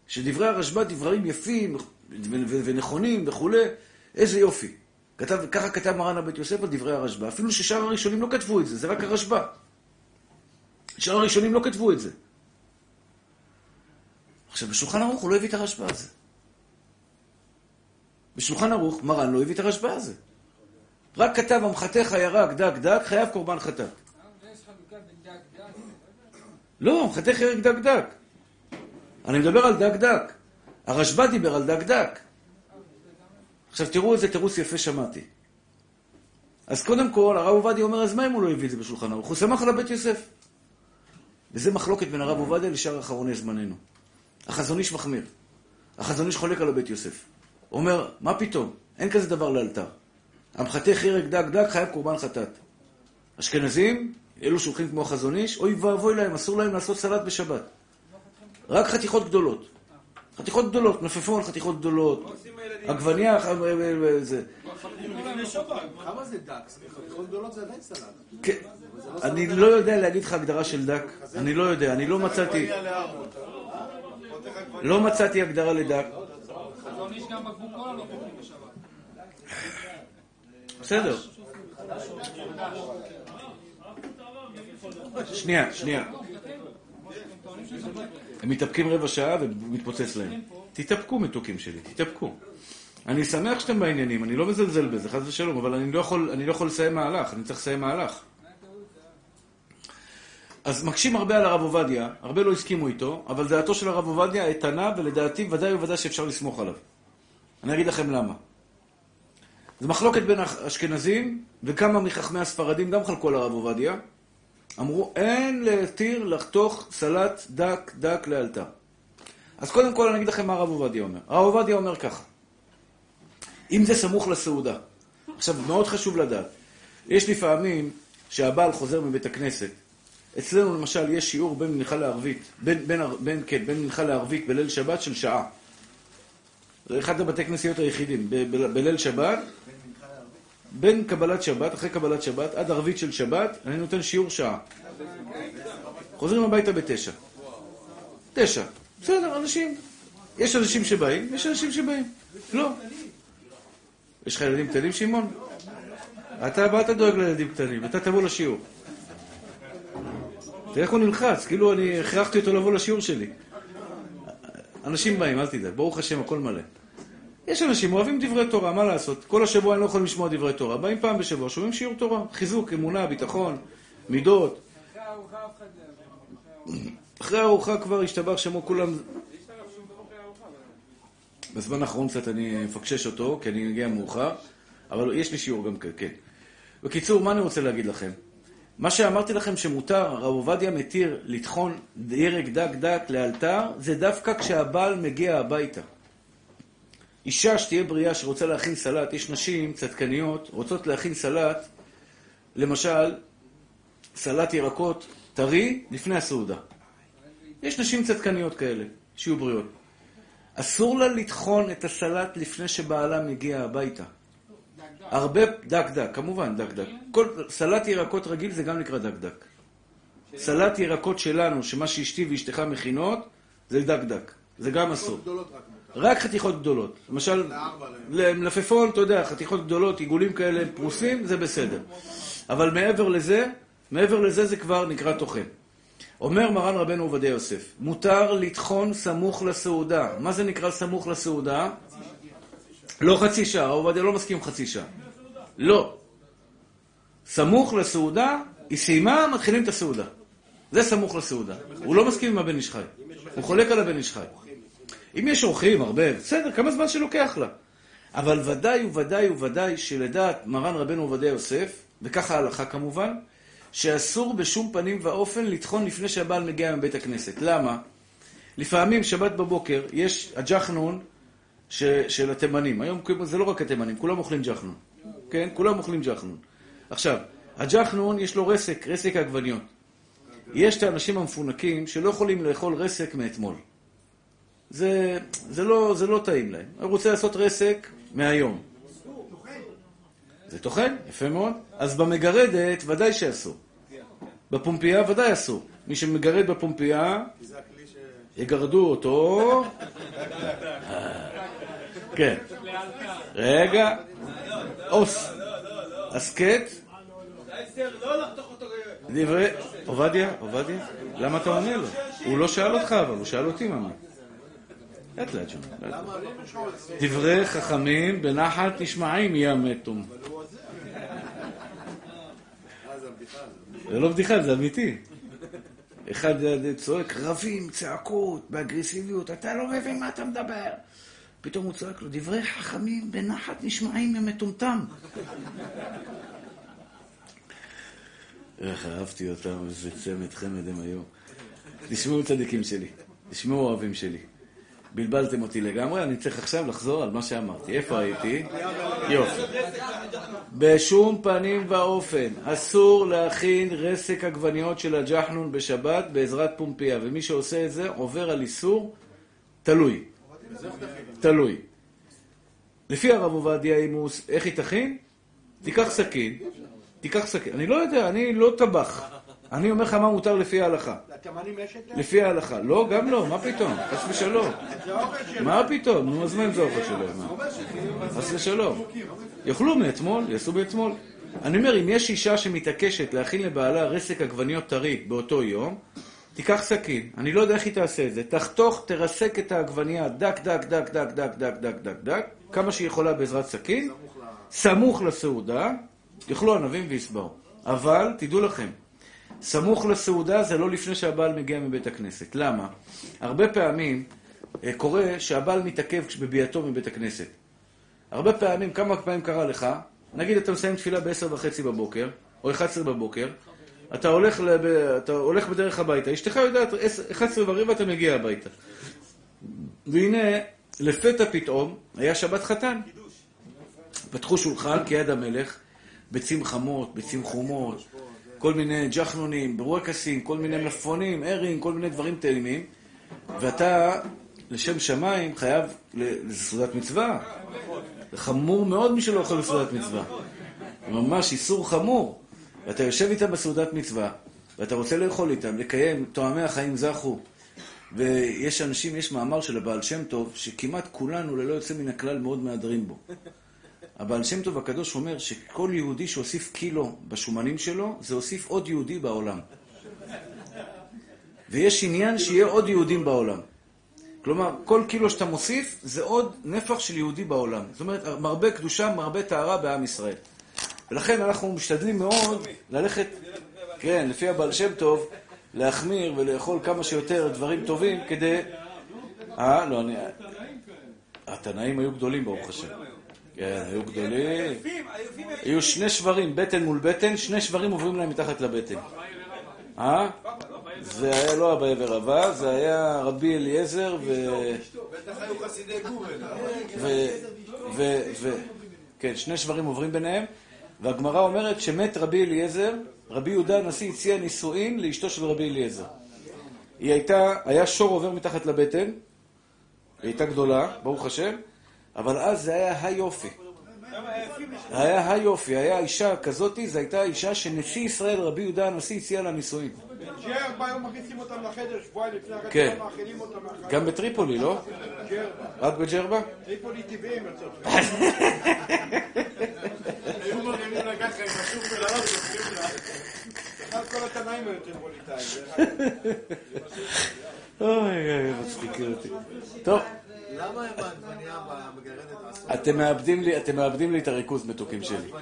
שדברי הרשב"א דברים יפים ונכונים וכולי, איזה יופי. כתב, ככה כתב מרן הבית יוסף על דברי הרשב"א, אפילו ששאר הראשונים לא כתבו את זה, זה רק הרשב"א. שאר הראשונים לא כתבו את זה. עכשיו, בשולחן ערוך הוא לא הביא את הרשב"א הזה. בשולחן ערוך מרן לא הביא את הרשב"א הזה. רק כתב המחתך הירק דק דק, חייב קורבן חטאת. יש חלוקה בין דק דק. לא, מחתך ירק דק דק. אני מדבר על דק דק. הרשב"א דיבר על דק דק. עכשיו תראו איזה תירוץ יפה שמעתי. אז קודם כל, הרב עובדיה אומר, אז מה אם הוא לא הביא את זה בשולחן ערוך? הוא סמך על הבית יוסף. וזה מחלוקת בין הרב עובדיה לשאר אחרוני זמננו. החזון איש מחמיר. החזון איש חולק על הבית יוסף. הוא אומר, מה פתאום? אין כזה דבר לאלתר. המחתך ירק דק דק חייב קורבן חטאת. אשכנזים, אלו שהולכים כמו החזון איש, אוי ואבוי להם, אסור להם לעשות סלט בשבת. רק חתיכות גדולות. חתיכות גדולות, מלפפון, חתיכות גדולות, עגבניה, ח- זה. כמה זה דק? חתיכות גדולות זה עדיין סלט. כן. אני לא יודע להגיד לך הגדרה של דק, אני לא יודע, אני לא מצאתי, עגבניה. לא מצאתי הגדרה לדק. חזון איש גם בקבוק קולה לא פותחים בשבת. בסדר. שנייה, שנייה. הם מתאפקים רבע שעה ומתפוצץ להם. תתאפקו, מתוקים שלי, תתאפקו. אני שמח שאתם בעניינים, אני לא מזלזל בזה, חס ושלום, אבל אני לא יכול, אני לא יכול לסיים מהלך, אני צריך לסיים מהלך. אז מקשים הרבה על הרב עובדיה, הרבה לא הסכימו איתו, אבל דעתו של הרב עובדיה איתנה, ולדעתי ודאי וודאי שאפשר לסמוך עליו. אני אגיד לכם למה. זו מחלוקת בין האשכנזים, וכמה מחכמי הספרדים גם חלקו על הרב עובדיה. אמרו, אין להתיר לחתוך סלט דק דק לאלתר. אז קודם כל אני אגיד לכם מה הרב עובדיה אומר. הרב עובדיה אומר ככה, אם זה סמוך לסעודה, עכשיו מאוד חשוב לדעת, יש לפעמים שהבעל חוזר מבית הכנסת, אצלנו למשל יש שיעור בין מנחה לערבית, בין, בין, בין, כן, בין מנחה לערבית בליל שבת של שעה. זה אחד הבתי כנסיות היחידים, ב- ב- בליל שבת, בין קבלת שבת, אחרי קבלת שבת, עד ערבית של שבת, אני נותן שיעור שעה. חוזרים הביתה בתשע. תשע. בסדר, אנשים. יש אנשים שבאים, יש אנשים שבאים. לא. יש לך ילדים קטנים, שמעון? אתה, מה אתה דואג לילדים קטנים? אתה תבוא לשיעור. תראה איך הוא נלחץ, כאילו אני הכרחתי אותו לבוא לשיעור שלי. אנשים באים, אל תדאג, ברוך השם, הכל מלא. יש אנשים אוהבים דברי תורה, מה לעשות? כל השבוע הם לא יכולים לשמוע דברי תורה. באים פעם בשבוע, שומעים שיעור תורה. חיזוק, אמונה, ביטחון, מידות. אחרי הארוחה כבר השתבח שמו כולם... בזמן האחרון קצת אני מפקשש אותו, כי אני מגיע מאוחר, אבל יש לי שיעור גם כן, כן. בקיצור, מה אני רוצה להגיד לכם? מה שאמרתי לכם שמותר, הרב עובדיה מתיר לטחון ירק דק דק לאלתר, זה דווקא כשהבעל מגיע הביתה. אישה שתהיה בריאה שרוצה להכין סלט, יש נשים צדקניות, רוצות להכין סלט, למשל, סלט ירקות טרי לפני הסעודה. יש נשים צדקניות כאלה, שיהיו בריאות. אסור לה לטחון את הסלט לפני שבעלה מגיע הביתה. הרבה, דק דק, כמובן דק דק. כל, סלט ירקות רגיל זה גם נקרא דק דק. סלט ירקות שלנו, שמה שאשתי ואשתך מכינות, זה דק דק. זה גם אסור. רק חתיכות גדולות. למשל. למלפפון, אתה יודע, חתיכות גדולות, עיגולים כאלה פרוסים, זה בסדר. אבל מעבר לזה, מעבר לזה זה כבר נקרא טוחן. אומר מרן רבנו עובדיה יוסף, מותר לטחון סמוך לסעודה. מה זה נקרא סמוך לסעודה? לא חצי שעה, עובדיה לא מסכים חצי שעה. לא. סמוך לסעודה, היא סיימה, מתחילים את הסעודה. זה סמוך לסעודה. הוא לא מסכים עם הבן איש חי. הוא חולק על הבן איש חי. אם יש אורחים, הרבה, בסדר, כמה זמן שלוקח לה. אבל ודאי וודאי וודאי שלדעת מרן רבנו עובדיה יוסף, וככה ההלכה כמובן, שאסור בשום פנים ואופן לטחון לפני שהבעל מגיע מבית הכנסת. למה? לפעמים, שבת בבוקר, יש הג'חנון ש, של התימנים. היום זה לא רק התימנים, כולם אוכלים ג'חנון. כן? כולם אוכלים ג'חנון. עכשיו, הג'חנון יש לו רסק, רסק העגבניות. יש את האנשים המפונקים שלא יכולים לאכול רסק מאתמול. זה, זה, לא, זה לא טעים להם. הוא רוצה לעשות רסק מהיום. זה טוחן, יפה מאוד. אז במגרדת ודאי שאסור. בפומפייה ודאי אסור. מי שמגרד בפומפייה. יגרדו אותו. כן. רגע. עוס. הסכת. דברי... עובדיה, עובדיה, למה אתה עונה לו? הוא לא שאל אותך, אבל הוא שאל אותי מה. לאט לאט שם. דברי חכמים בנחת נשמעים ימתום. אה, זה לא בדיחה, זה אמיתי. אחד צועק, רבים, צעקות, באגרסיביות, אתה לא מבין מה אתה מדבר. פתאום הוא צועק לו, דברי חכמים בנחת נשמעים ממטומטם. איך אהבתי אותם, איזה צמד חמד הם היו. תשמעו צדיקים שלי, תשמעו אוהבים שלי. בלבלתם אותי לגמרי, אני צריך עכשיו לחזור על מה שאמרתי. איפה הייתי? יופי. בשום פנים ואופן אסור להכין רסק עגבניות של הג'חנון בשבת בעזרת פומפייה, ומי שעושה את זה עובר על איסור תלוי. תלוי. לפי הרב עובדיה, אם. איך היא תכין? תיקח סכין, תיקח סכין. אני לא יודע, אני לא טבח. אני אומר לך מה מותר לפי ההלכה. לתימנים יש את זה? לפי ההלכה. לא, גם לא, מה פתאום? חס ושלום. האוכל. מה פתאום? נו, אז מה אם זה אוכל שלהם? מה? חס ושלום. יאכלו מאתמול, יעשו מאתמול. אני אומר, אם יש אישה שמתעקשת להכין לבעלה רסק עגבניות טרי באותו יום, תיקח סכין, אני לא יודע איך היא תעשה את זה, תחתוך, תרסק את העגבנייה דק, דק, דק, דק, דק, דק, דק, דק, דק, כמה שהיא יכולה בעזרת סכין, סמוך לסעודה, יאכלו ענבים ויסברו. אבל, תדעו לכם, סמוך לסעודה זה לא לפני שהבעל מגיע מבית הכנסת. למה? הרבה פעמים אה, קורה שהבעל מתעכב בביאתו מבית הכנסת. הרבה פעמים, כמה פעמים קרה לך, נגיד אתה מסיים תפילה ב-10 וחצי בבוקר, או 11 בבוקר, אתה הולך, לב... אתה הולך בדרך הביתה, אשתך יודעת, 11 ורבע אתה מגיע הביתה. והנה, לפתע פתאום, היה שבת חתן. פתחו שולחן כיד המלך, ביצים חמות, ביצים חומות, כל מיני ג'חנונים, ברוקסים, כל מיני מלפפונים, הרינג, כל מיני דברים טעימים, ואתה, לשם שמיים, חייב לסעודת מצווה. זה חמור מאוד מי שלא אוכל לסעודת מצווה. ממש איסור חמור. ואתה יושב איתם בסעודת מצווה, ואתה רוצה לאכול איתם, לקיים, תואמי החיים זכו. ויש אנשים, יש מאמר של הבעל שם טוב, שכמעט כולנו, ללא יוצא מן הכלל, מאוד מהדרים בו. הבעל שם טוב הקדוש אומר שכל יהודי שהוסיף קילו בשומנים שלו, זה הוסיף עוד יהודי בעולם. ויש עניין שיהיה עוד יהודים בעולם. כלומר, כל קילו שאתה מוסיף, זה עוד נפח של יהודי בעולם. זאת אומרת, מרבה קדושה, מרבה טהרה בעם ישראל. ולכן אנחנו משתדלים מאוד ללכת, כן, לפי הבעל שם טוב, להחמיר ולאכול כמה שיותר דברים טובים כדי... אה, לא, אני... התנאים היו גדולים, ברוך השם. כן, היו גדולים. היו שני שברים, בטן מול בטן, שני שברים עוברים להם מתחת לבטן. אה? זה היה לא אביי ורבא, זה היה רבי אליעזר. ו... ו... ו... כן, שני שברים עוברים ביניהם, והגמרא אומרת שמת רבי אליעזר, רבי יהודה הנשיא הציע נישואין לאשתו של רבי אליעזר. היא הייתה, היה שור עובר מתחת לבטן, היא הייתה גדולה, ברוך השם, אבל אז זה היה היופי. היה היופי, היה אישה כזאתי, זו הייתה אישה שנשיא ישראל, רבי יהודה הנשיא, הציע לה נישואין. כן. גם בטריפולי, לא? רק בג'רבה? טריפולי טבעיים. אוי, אוי, מצחיקים אותי. טוב, למה הם העגבנייה במגרדת אסור? אתם מאבדים לי, אתם מאבדים לי את הריכוז, מתוקים שלי.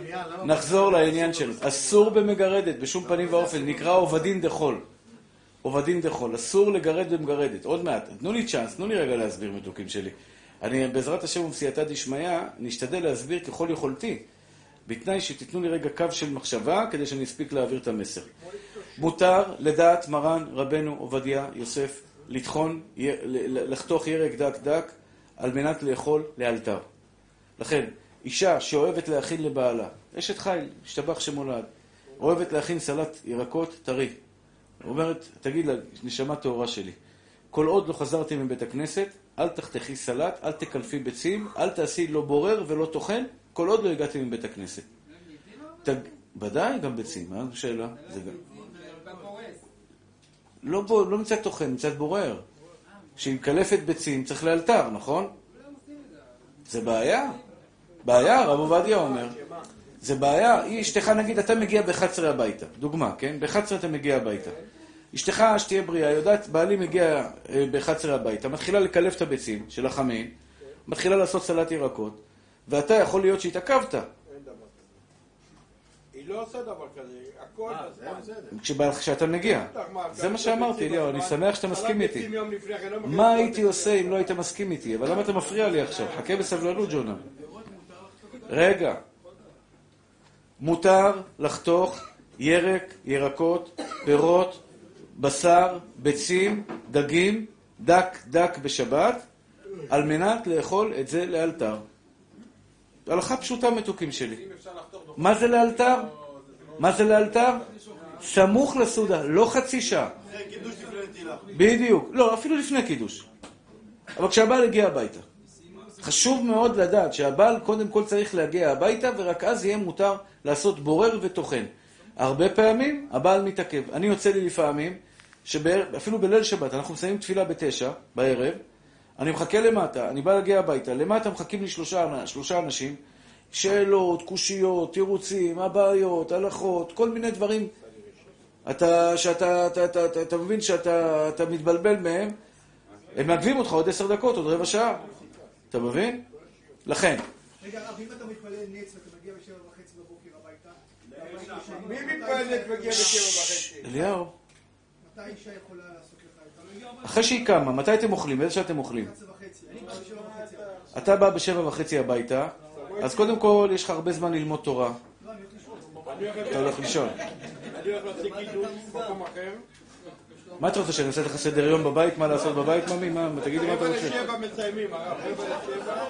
נחזור לעניין של אסור במגרדת, בשום פנים ואופן, נקרא עובדין דחול. עובדין דחול, אסור לגרד במגרדת. עוד מעט, תנו לי צ'אנס, תנו לי רגע להסביר, מתוקים שלי. אני, בעזרת השם ובסייעתא דשמיא, נשתדל להסביר ככל יכולתי, בתנאי שתיתנו לי רגע קו של מחשבה, כדי שאני אספיק להעביר את המסר. מותר לדעת מרן רבנו עובדיה יוסף לטחון, לחתוך ירק דק דק על מנת לאכול לאלתר. לכן, אישה שאוהבת להכין לבעלה, אשת חיל, השתבח שמולד, אוהבת להכין סלט ירקות טרי. אומרת, תגיד לה, נשמה טהורה שלי, כל עוד לא חזרתי מבית הכנסת, אל תחתכי סלט, אל תקלפי ביצים, אל תעשי לא בורר ולא טוחן, כל עוד לא הגעתי מבית הכנסת. ודאי, גם ביצים, מה השאלה? זה גם... לא, לא מצד טוחן, מצד בורר. כשהיא מקלפת ביצים צריך לאלתר, נכון? זה בעיה. בעיה, הרב עובדיה אומר. זה בעיה. היא אשתך, נגיד, אתה מגיע ב-11 הביתה. דוגמה, כן? ב-11 אתה מגיע הביתה. אשתך, שתהיה בריאה, יודעת, בעלי מגיע אה, ב-11 הביתה, מתחילה לקלף את הביצים של החמין, מתחילה לעשות סלט ירקות, ואתה יכול להיות שהתעכבת. היא לא עושה דבר כזה, הכל בזמן. כשבא- כשאתה מגיע. זה מה שאמרתי, אליהו, אני שמח שאתה מסכים איתי. כן, לא מה הייתי. עושה אם לא היית מסכים איתי? אבל למה אתה מפריע לי עכשיו? חכה בסבלנות, ג'ונה. רגע. מותר לחתוך ירק, ירקות, פירות, בשר, ביצים, דגים, דק דק בשבת, על מנת לאכול את זה לאלתר. הלכה פשוטה מתוקים שלי. מה זה לאלתר? מה זה לאלתר? סמוך לסעודה, לא חצי שעה. אחרי קידוש לפני נטילה. בדיוק. לא, אפילו לפני קידוש. אבל כשהבעל הגיע הביתה. חשוב מאוד לדעת שהבעל קודם כל צריך להגיע הביתה, ורק אז יהיה מותר לעשות בורר וטוחן. הרבה פעמים הבעל מתעכב. אני יוצא לי לפעמים, שאפילו בליל שבת, אנחנו מסיימים תפילה בתשע בערב, אני מחכה למטה, אני בא להגיע הביתה, למטה מחכים לי שלושה, שלושה אנשים, שאלות, קושיות, תירוצים, הבעיות, הלכות, כל מיני דברים. אתה, שאתה, אתה, אתה, אתה, אתה מבין שאתה אתה מתבלבל מהם, הם מעכבים אותך עוד עשר דקות, עוד רבע שעה. אתה מבין? לכן, רגע, הרב, אם אתה מתפלל נץ ואתה מגיע בשבע וחצי בבוקר הביתה, מי מתפלל ומגיע בשבע וחצי? אליהו, מתי אישה יכולה לעשות לך את זה? אחרי שהיא קמה, מתי אתם אוכלים? באיזה שעה אתם אוכלים? עשר וחצי. אני בא בשבע וחצי. הביתה. אתה בא בשבע וחצי הביתה, אז קודם כל יש לך הרבה זמן ללמוד תורה. אתה הולך לישון. מה אתה רוצה, שאני אעשה לך סדר יום בבית? מה לעשות בבית, ממי? מה, תגיד לי מה אתה רבע רוצה. לשבע מסיימים, הרב, רבע לשבע.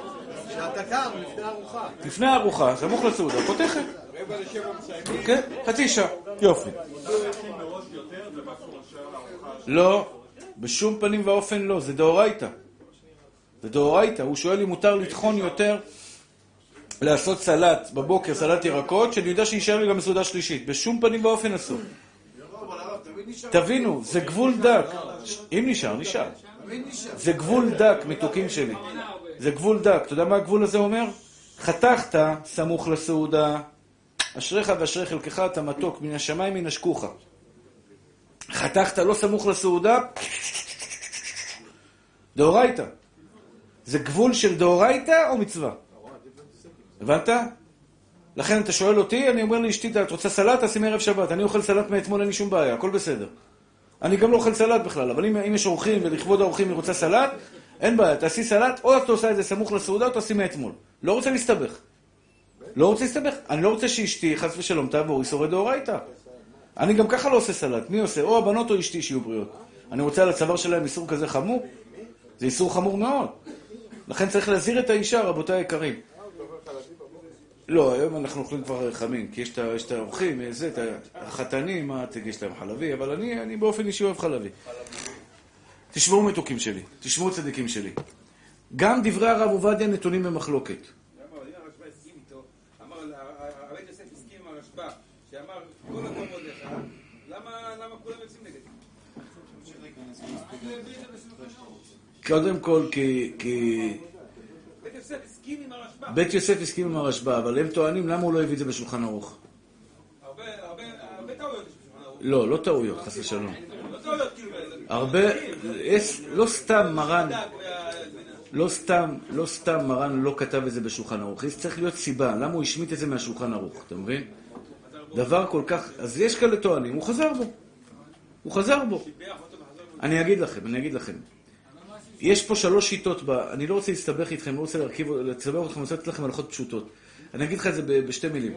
כשאתה קם לפני ארוחה. לפני הארוחה, סמוך לסעודה, פותחת. רבע לשבע מסיימים. כן, חצי שעה. יופי. לא, בשום פנים ואופן לא, זה דאורייתא. זה דאורייתא. הוא שואל אם מותר לטחון יותר, לעשות סלט בבוקר, סלט ירקות, שאני יודע שיישאר לי גם בסעודה שלישית. בשום פנים ואופן אסור. תבינו, זה גבול דק. אם נשאר, נשאר. זה גבול דק, מתוקים שלי. זה גבול דק. אתה יודע מה הגבול הזה אומר? חתכת סמוך לסעודה, אשריך ואשרי חלקך אתה מתוק, מן השמיים ינשקוך. חתכת לא סמוך לסעודה, דאורייתא. זה גבול של דאורייתא או מצווה? הבנת? לכן אתה שואל אותי, אני אומר לאשתי, את רוצה סלט? תעשי ערב שבת. אני אוכל סלט מאתמול, אין לי שום בעיה, הכל בסדר. אני גם לא אוכל סלט בכלל, אבל אם, אם יש אורחים ולכבוד האורחים היא רוצה סלט, אין בעיה, תעשי סלט, או את עושה את זה סמוך לסעודה, או תעשי מאתמול. לא רוצה להסתבך. לא רוצה להסתבך. אני לא רוצה שאשתי, חס ושלום, תעבור איסורי דאורייתא. אני גם ככה לא עושה סלט. מי עושה? או הבנות או אשתי שיהיו בריאות. אני רוצה על הצוואר שלהם איסור כזה חמור? זה איסור חמור מאוד. לכן צריך להזהיר את האישה, רבותיי היקרים. לא, היום אנחנו אוכלים כבר חמים, כי יש את האורחים, זה, את החתנים, מה תגיש להם חלבי, אבל אני, אני באופן אישי אוהב חלבי. תשמעו מתוקים שלי, תשמעו צדיקים שלי. גם דברי הרב עובדיה נתונים במחלוקת. אמר, אם הרשב"א הסכים איתו, אמר, הרב יוסף הסכים עם הרשב"א, שאמר, כל? קודם כל, כי, כי בית יוסף הסכים עם הרשב"א. בית יוסף הסכים עם הרשב"א, אבל הם טוענים למה הוא לא הביא את זה בשולחן ערוך. הרבה טעויות יש בשולחן ערוך. לא, לא טעויות, חס ושלום. לא כאילו. הרבה, יש, לא סתם מרן, לא סתם, לא סתם מרן לא כתב את זה בשולחן ערוך. יש צריך להיות סיבה, למה הוא השמיט את זה מהשולחן ערוך, אתה מבין? דבר כל כך, אז יש כאלה טוענים, הוא חזר בו. הוא חזר בו. אני אגיד לכם, אני אגיד לכם. יש פה שלוש שיטות, ב... אני לא רוצה להסתבך איתכם, לא רוצה להרכיב, לסבך אתכם, אני רוצה לתת לכם הלכות פשוטות. אני אגיד לך את זה בשתי מילים.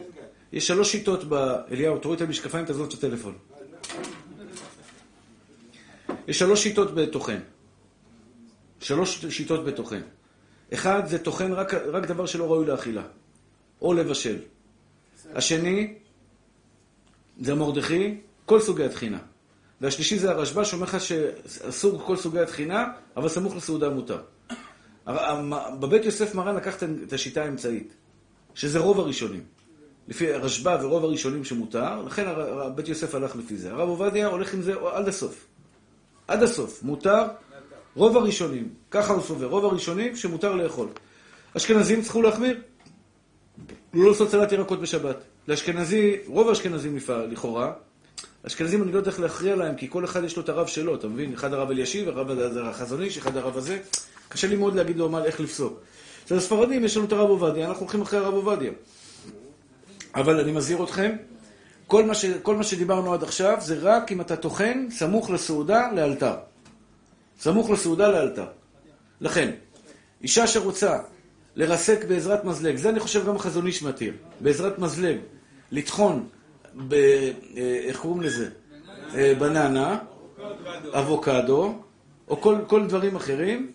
יש שלוש שיטות באליהו, תוריד את המשקפיים, תעזוב את הטלפון. יש שלוש שיטות בטוחן. שלוש שיטות בטוחן. אחד, זה טוחן רק, רק דבר שלא ראוי לאכילה. או לבשל. השני, זה מרדכי, כל סוגי התחינה. והשלישי זה הרשב"א, שאומר לך שאסור כל סוגי התחינה, אבל סמוך לסעודה מותר. המ- בבית יוסף מרן לקח את- השיטה האמצעית, שזה רוב הראשונים. לפי הרשב"א ורוב הראשונים שמותר, לכן בית יוסף הלך לפי זה. הרב עובדיה הולך עם זה עד הסוף. עד הסוף. מותר, רוב הראשונים, ככה הוא סובר, רוב הראשונים שמותר לאכול. אשכנזים צריכו להחמיר. לא לעשות סלט ירקות בשבת. לאשכנזי, רוב האשכנזים לכאורה, אשכנזים אני לא יודע איך להכריע להם, כי כל אחד יש לו את הרב שלו, אתה מבין? אחד הרב אלישיב, הרב החזון איש, אחד הרב הזה. קשה לי מאוד להגיד לו מה, איך לפסוק. אצל הספרדים יש לנו את הרב עובדיה, אנחנו הולכים אחרי הרב עובדיה. אבל אני מזהיר אתכם, כל מה, ש, כל מה שדיברנו עד עכשיו זה רק אם אתה טוחן סמוך לסעודה לאלתר. סמוך לסעודה לאלתר. לכן, אישה שרוצה לרסק בעזרת מזלג, זה אני חושב גם החזון איש מתיר, בעזרת מזלג, לטחון, ב, אה, איך קוראים לזה? אה, בננה, אבוקדו, או כל, כל דברים אחרים,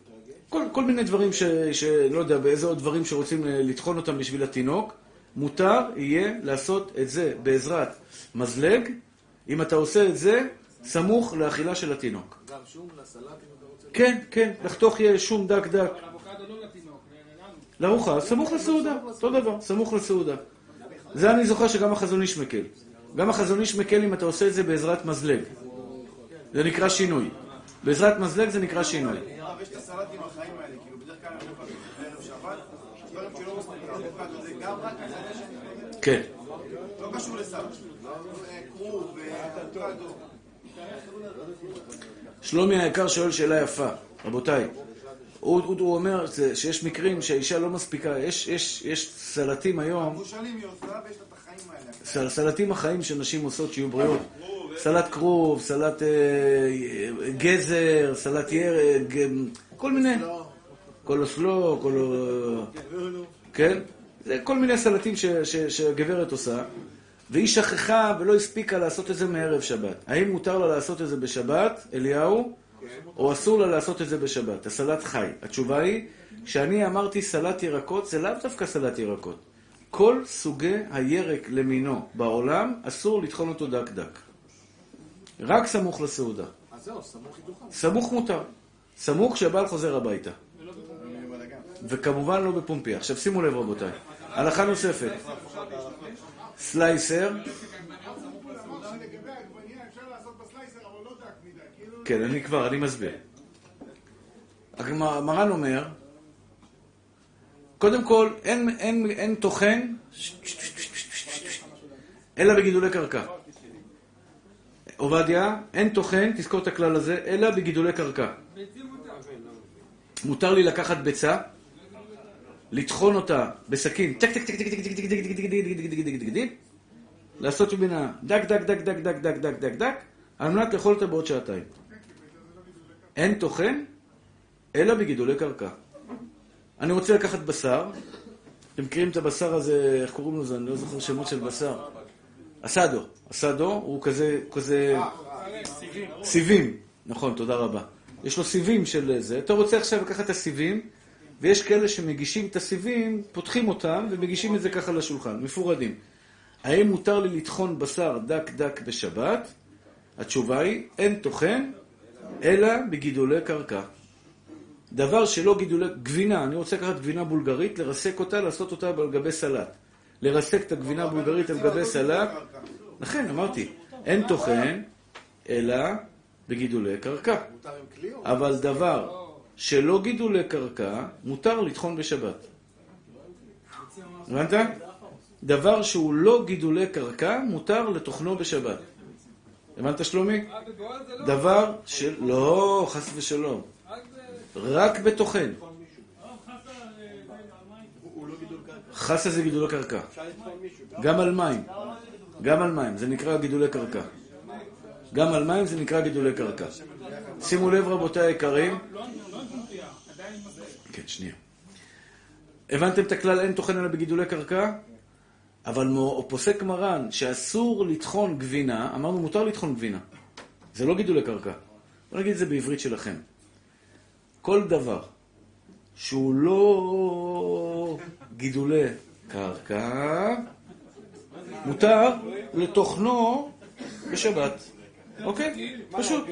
כל, כל מיני דברים ש, שלא יודע, באיזה עוד דברים שרוצים אה, לטחון אותם בשביל התינוק, מותר יהיה לעשות את זה בעזרת מזלג, אם אתה עושה את זה סמוך לאכילה של התינוק. גם שום לסלט אם אתה רוצה. כן, כן, לחתוך יהיה שום דק דק. אבל אבוקדו לא לתינוק, לנו. לארוחה, סמוך לסעודה, אותו דבר, סמוך לסעודה. זה אני זוכר שגם החזון איש מקל. גם החזון איש מקל אם אתה עושה את זה בעזרת מזלג. זה נקרא שינוי. בעזרת מזלג זה נקרא שינוי. כן. לא קשור לסל. שלומי היקר שואל שאלה יפה. רבותיי, הוא, הוא, הוא אומר שיש מקרים שהאישה לא מספיקה, יש, יש, יש סלטים היום, מבושלים היא עושה ויש לה את החיים האלה. סל, סלטים החיים שנשים עושות שיהיו בריאות. סלט כרוב, סלט אה, גזר, סלט ירק, אה, כל מיני. קולוסלו, קול... כן? זה כל מיני סלטים ש, ש, שהגברת עושה, והיא שכחה ולא הספיקה לעשות את זה מערב שבת. האם מותר לה לעשות את זה בשבת, אליהו, או אסור לה לעשות את זה בשבת? הסלט חי. התשובה היא, כשאני אמרתי סלט ירקות, זה לאו דווקא סלט ירקות. כל סוגי הירק למינו בעולם, אסור לטחון אותו דק דק. רק סמוך לסעודה. אז זהו, סמוך איתך. סמוך מותר. סמוך כשהבעל חוזר הביתה. וכמובן לא בפומפי. עכשיו שימו לב רבותיי, הלכה נוספת. סלייסר, לגבי העגבנייה אפשר לעשות בסלייסר, אבל לא דק מדי. כאילו... כן, אני כבר, אני מסביר. מרן אומר, קודם כל, אין, אין, אין טוחן, אלא בגידולי קרקע. עובדיה, אין טוחן, תזכור את הכלל הזה, אלא בגידולי קרקע. מותר. לי לקחת ביצה, לטחון אותה בסכין, טק טק טק טק טק טק טק טק טק טק טק טק טק טק טק לעשות ממנה דק דק דק דק דק דק דק דק דק על מנת לאכול אותה בעוד שעתיים. אין טוחן, אלא בגידולי קרקע. אני רוצה לקחת בשר, אתם מכירים את הבשר הזה, איך קוראים לזה? אני לא זוכר שמות של בשר. אסדו. אסדו הוא כזה, כזה... סיבים. נכון, תודה רבה. יש לו סיבים של זה. אתה רוצה עכשיו לקחת את הסיבים, ויש כאלה שמגישים את הסיבים, פותחים אותם, ומגישים את זה ככה לשולחן, מפורדים. האם מותר לי לטחון בשר דק דק בשבת? התשובה היא, אין טוחן, אלא בגידולי קרקע. דבר שלא גידולי... גבינה, אני רוצה לקחת גבינה בולגרית, לרסק אותה, לעשות אותה על גבי סלט. לרסק את הגבינה הבולגרית על גבי סלט. לכן, אמרתי, אין טוחן, אלא בגידולי קרקע. או? אבל דבר שלא גידולי קרקע, מותר לטחון בשבת. הבנת? דבר שהוא לא גידולי קרקע, מותר לטוחנו בשבת. הבנת שלומי? אה, לא... דבר של... לא, חס ושלום. רק ב... רק חסה, אה, זה לא. חסה זה גידולי קרקע. גם על מים. גם על מים, זה נקרא גידולי קרקע. גם על מים זה נקרא גידולי קרקע. שימו לב רבותיי היקרים. לא. כן, שנייה. הבנתם את הכלל אין טוחן אלא בגידולי קרקע? אבל פוסק מרן שאסור לטחון גבינה, אמרנו מותר לטחון גבינה. זה לא גידולי קרקע. בוא נגיד את זה בעברית שלכם. כל דבר שהוא לא גידולי קרקע, מותר לטוחנו בשבת. אוקיי? פשוט.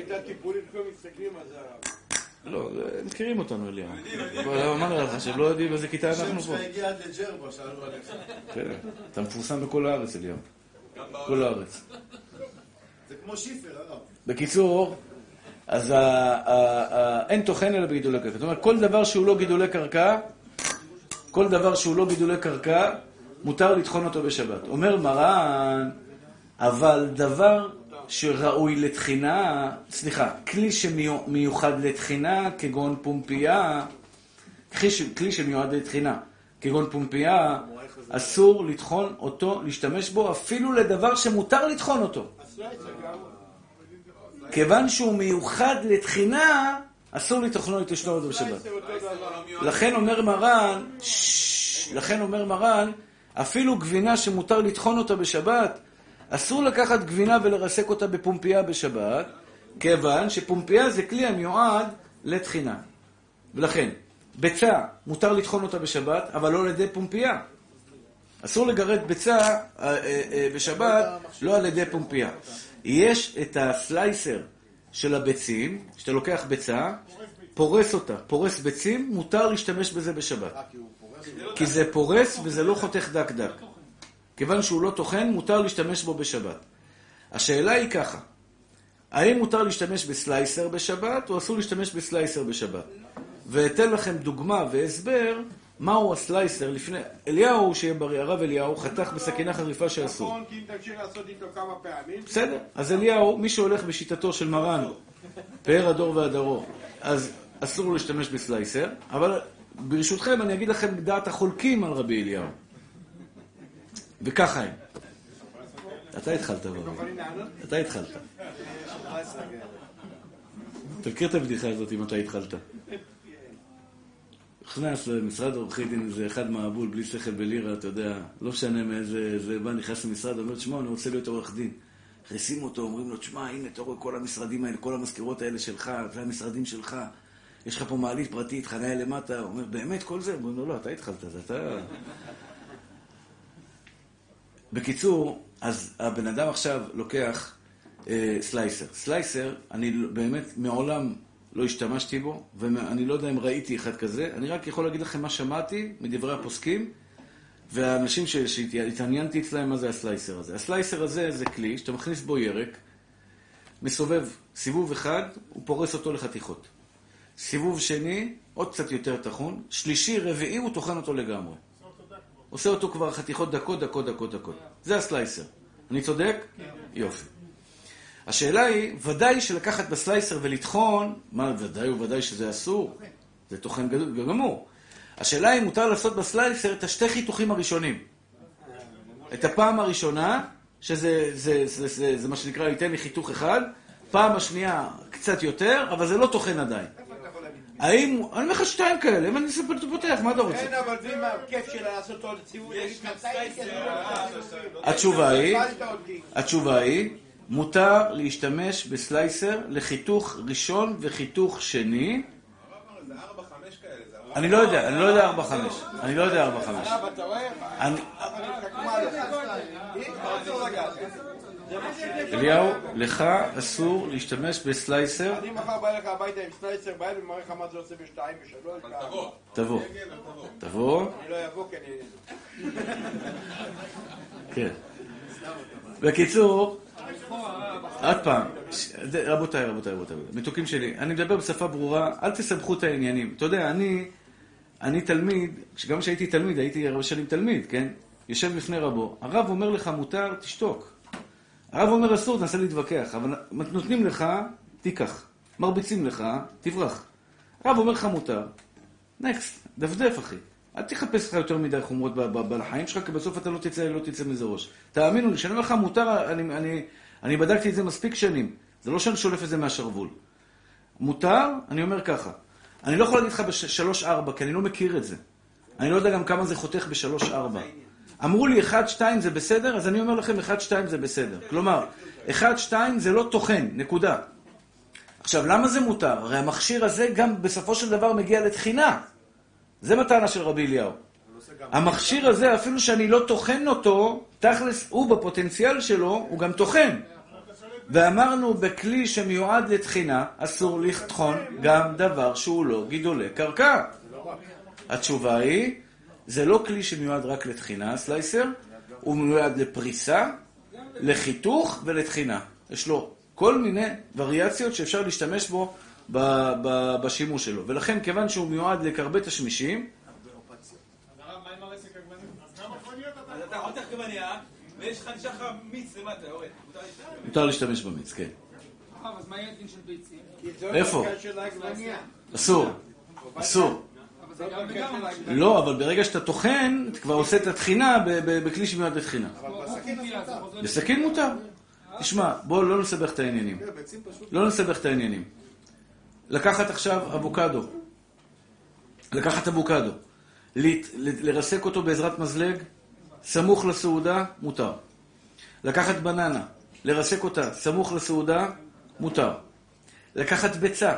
לא מכירים אותנו, אליהו. בוא, אמרנו לך שהם לא יודעים באיזה כיתה השם אנחנו פה. שלך הגיע עד לג'רבה, שאלו עליך. כן, אתה מפורסם בכל הארץ, אליהו. כל הארץ. זה כמו שיפר, הרב. בקיצור, אז אין טוחן אלא בגידולי קרקע. זאת אומרת, כל דבר שהוא לא גידולי קרקע, כל דבר שהוא לא גידולי קרקע, מותר לטחון אותו בשבת. אומר מרן, אבל דבר שראוי לתחינה, סליחה, כלי שמיוחד לתחינה, כגון פומפייה, כלי שמיועד לתחינה, כגון פומפייה, אסור לטחון אותו, להשתמש בו, אפילו לדבר שמותר לטחון אותו. כיוון שהוא מיוחד לתחינה, אסור לטחונו לתשנו אותו בשבת. לכן אומר מרן, לכן אומר מרן, אפילו גבינה שמותר לטחון אותה בשבת, אסור לקחת גבינה ולרסק אותה בפומפייה בשבת, כיוון שפומפייה זה כלי המיועד לתחינה. ולכן, ביצה, מותר לטחון אותה בשבת, אבל לא על ידי פומפייה. אסור לגרד ביצה אה, אה, אה, בשבת, לא על ידי פומפייה. יש את הסלייסר של הביצים, שאתה לוקח ביצה, פורס אותה, פורס ביצים, מותר להשתמש בזה בשבת. כי זה פורס וזה לא חותך דק דק. כיוון שהוא לא טוחן, מותר להשתמש בו בשבת. השאלה היא ככה, האם מותר להשתמש בסלייסר בשבת, או אסור להשתמש בסלייסר בשבת? ואתן לכם דוגמה והסבר מהו הסלייסר לפני... אליהו, שיהיה בריא, הרב אליהו, חתך בסכינה חריפה שאסור. נכון, כי אם תמשיך לעשות איתו כמה פעמים, בסדר, אז אליהו, מי שהולך בשיטתו של מרן, פאר הדור והדרור, אז אסור לו להשתמש בסלייסר, אבל ברשותכם אני אגיד לכם דעת החולקים על רבי אליהו. וככה הם. אתה התחלת, רבי. יכולים לענות? אתה התחלת. אתה מכיר את הבדיחה הזאת אם אתה התחלת. נכנס למשרד עורכי דין איזה אחד מעבול בלי שכל בלירה, אתה יודע, לא משנה מאיזה, זה בא, נכנס למשרד, אומר, תשמע, אני רוצה להיות עורך דין. מכניסים אותו, אומרים לו, תשמע, הנה, אתה רואה כל המשרדים האלה, כל המזכירות האלה שלך, זה המשרדים שלך, יש לך פה מעלית פרטית, חניה למטה, הוא אומר, באמת, כל זה? אומרים לו, לא, אתה התחלת, זה אתה... בקיצור, אז הבן אדם עכשיו לוקח אה, סלייסר. סלייסר, אני באמת מעולם לא השתמשתי בו, ואני לא יודע אם ראיתי אחד כזה, אני רק יכול להגיד לכם מה שמעתי מדברי הפוסקים, והאנשים שהתעניינתי אצלהם מה זה הסלייסר הזה. הסלייסר הזה זה כלי שאתה מכניס בו ירק, מסובב סיבוב אחד, הוא פורס אותו לחתיכות. סיבוב שני, עוד קצת יותר טחון, שלישי, רביעי, הוא טוחן אותו לגמרי. עושה אותו כבר חתיכות דקות, דקות, דקות, דקות. זה הסלייסר. אני צודק? יופי. השאלה היא, ודאי שלקחת בסלייסר ולטחון, מה, ודאי וודאי שזה אסור? זה טוחן גמור. השאלה היא, מותר לעשות בסלייסר את השתי חיתוכים הראשונים. את הפעם הראשונה, שזה זה, זה, זה, זה מה שנקרא, ייתן לי חיתוך אחד, פעם השנייה קצת יותר, אבל זה לא טוחן עדיין. האם, אני אומר לך שתיים כאלה, אם אני אספר את הפותח, מה אתה רוצה? כן, אבל זה מה הכיף שלה לעשות עוד סיבוב? התשובה היא. התשובה היא, מותר להשתמש בסלייסר לחיתוך ראשון וחיתוך שני. זה ארבע, חמש זה ארבע. אני לא יודע, אני לא יודע 4-5. אני לא יודע 4-5. הרב, אתה רואה? לך. אליהו, לך אסור להשתמש בסלייסר, אני מחר בא אליך הביתה עם סלייסר בעיה ומראה לך מה זה עושה בשתיים, בשלוש. תבוא. תבוא. תבוא. אני לא אבוא כי אני... כן. בקיצור, עוד פעם, רבותיי, רבותיי, רבותיי, מתוקים שלי, אני מדבר בשפה ברורה, אל תסבכו את העניינים. אתה יודע, אני, אני תלמיד, גם כשהייתי תלמיד, הייתי הרבה שנים תלמיד, כן? יושב לפני רבו, הרב אומר לך מותר, תשתוק. הרב אומר אסור, תנסה להתווכח, אבל נותנים לך, תיקח. מרביצים לך, תברח. הרב אומר לך מותר, נקסט, דפדף אחי. אל תחפש לך יותר מדי חומרות בחיים שלך, כי בסוף אתה לא תצא, לא תצא מזה ראש. תאמינו לי, כשאני אומר לך מותר, אני, אני, אני בדקתי את זה מספיק שנים. זה לא שאני שולף את זה מהשרוול. מותר, אני אומר ככה. אני לא יכול להגיד לך בשלוש-ארבע, כי אני לא מכיר את זה. אני לא יודע גם כמה זה חותך בשלוש-ארבע. אמרו לי אחד, שתיים זה בסדר, אז אני אומר לכם אחד, שתיים זה בסדר. כלומר, אחד, שתיים זה לא טוחן, נקודה. עכשיו, למה זה מותר? הרי המכשיר הזה גם בסופו של דבר מגיע לתחינה. זה בטענה של רבי אליהו. המכשיר הזה, אפילו שאני לא טוחן אותו, תכלס, הוא בפוטנציאל שלו, הוא גם טוחן. ואמרנו, בכלי שמיועד לתחינה, אסור לטחון גם דבר שהוא לא גידולי קרקע. התשובה היא, זה לא כלי שמיועד רק לתחינה, סלייסר, הוא מיועד לפריסה, לחיתוך ולתחינה. יש לו כל מיני וריאציות שאפשר להשתמש בו ב- ב- בשימוש שלו. ולכן, כיוון שהוא מיועד לקרבי תשמישים, אז אתה חותך גווניה, ויש לך נשאר לך מיץ למטה, יורד. מותר להשתמש? במיץ, כן. הרב, אז מה יהיה הדין של ביצים? איפה? אסור. אסור. לא, אבל ברגע שאתה טוחן, אתה כבר עושה את ב- בכלי שמיועד לתחינה. אבל בסכין מותר. תשמע, בואו לא נסבך את העניינים. לא נסבך את העניינים. לקחת עכשיו אבוקדו. לקחת אבוקדו. לרסק אותו בעזרת מזלג, סמוך לסעודה, מותר. לקחת בננה, לרסק אותה סמוך לסעודה, מותר. לקחת ביצה,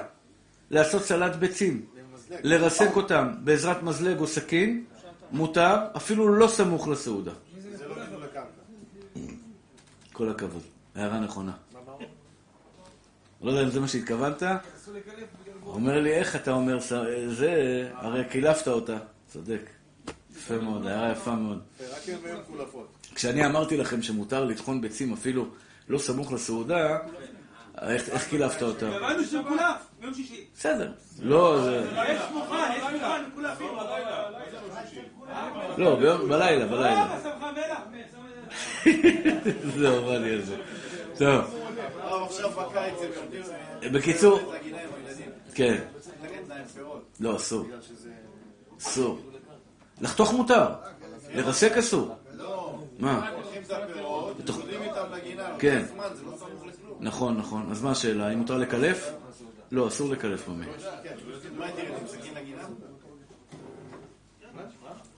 לעשות סלט ביצים, לרסק אותם בעזרת מזלג או סכין, מותר, אפילו לא סמוך לסעודה. כל הכבוד. הערה נכונה. לא יודע אם זה מה שהתכוונת. אומר לי, איך אתה אומר זה, הרי קילפת אותה. צודק. יפה מאוד, הערה יפה מאוד. כשאני אמרתי לכם שמותר לטחון ביצים אפילו לא סמוך לסעודה, איך קילפת אותה? הבנו שהוא כולף, ביום שישי. בסדר. לא, זה... יש מוכן, יש מוכן, כולפים. לא, ביום- בלילה, בלילה. אה. זהו, בא לי על זה. טוב. בקיצור. כן. לא, אסור. שזה... אסור. לחתוך מותר. לרסק אסור. לא, מה? את הפירות, בתוך- יורדים איתם לגינה. כן. לא. נכון, נכון. אז מה השאלה? האם מותר לקלף? לא, אסור לקלף במי. כן.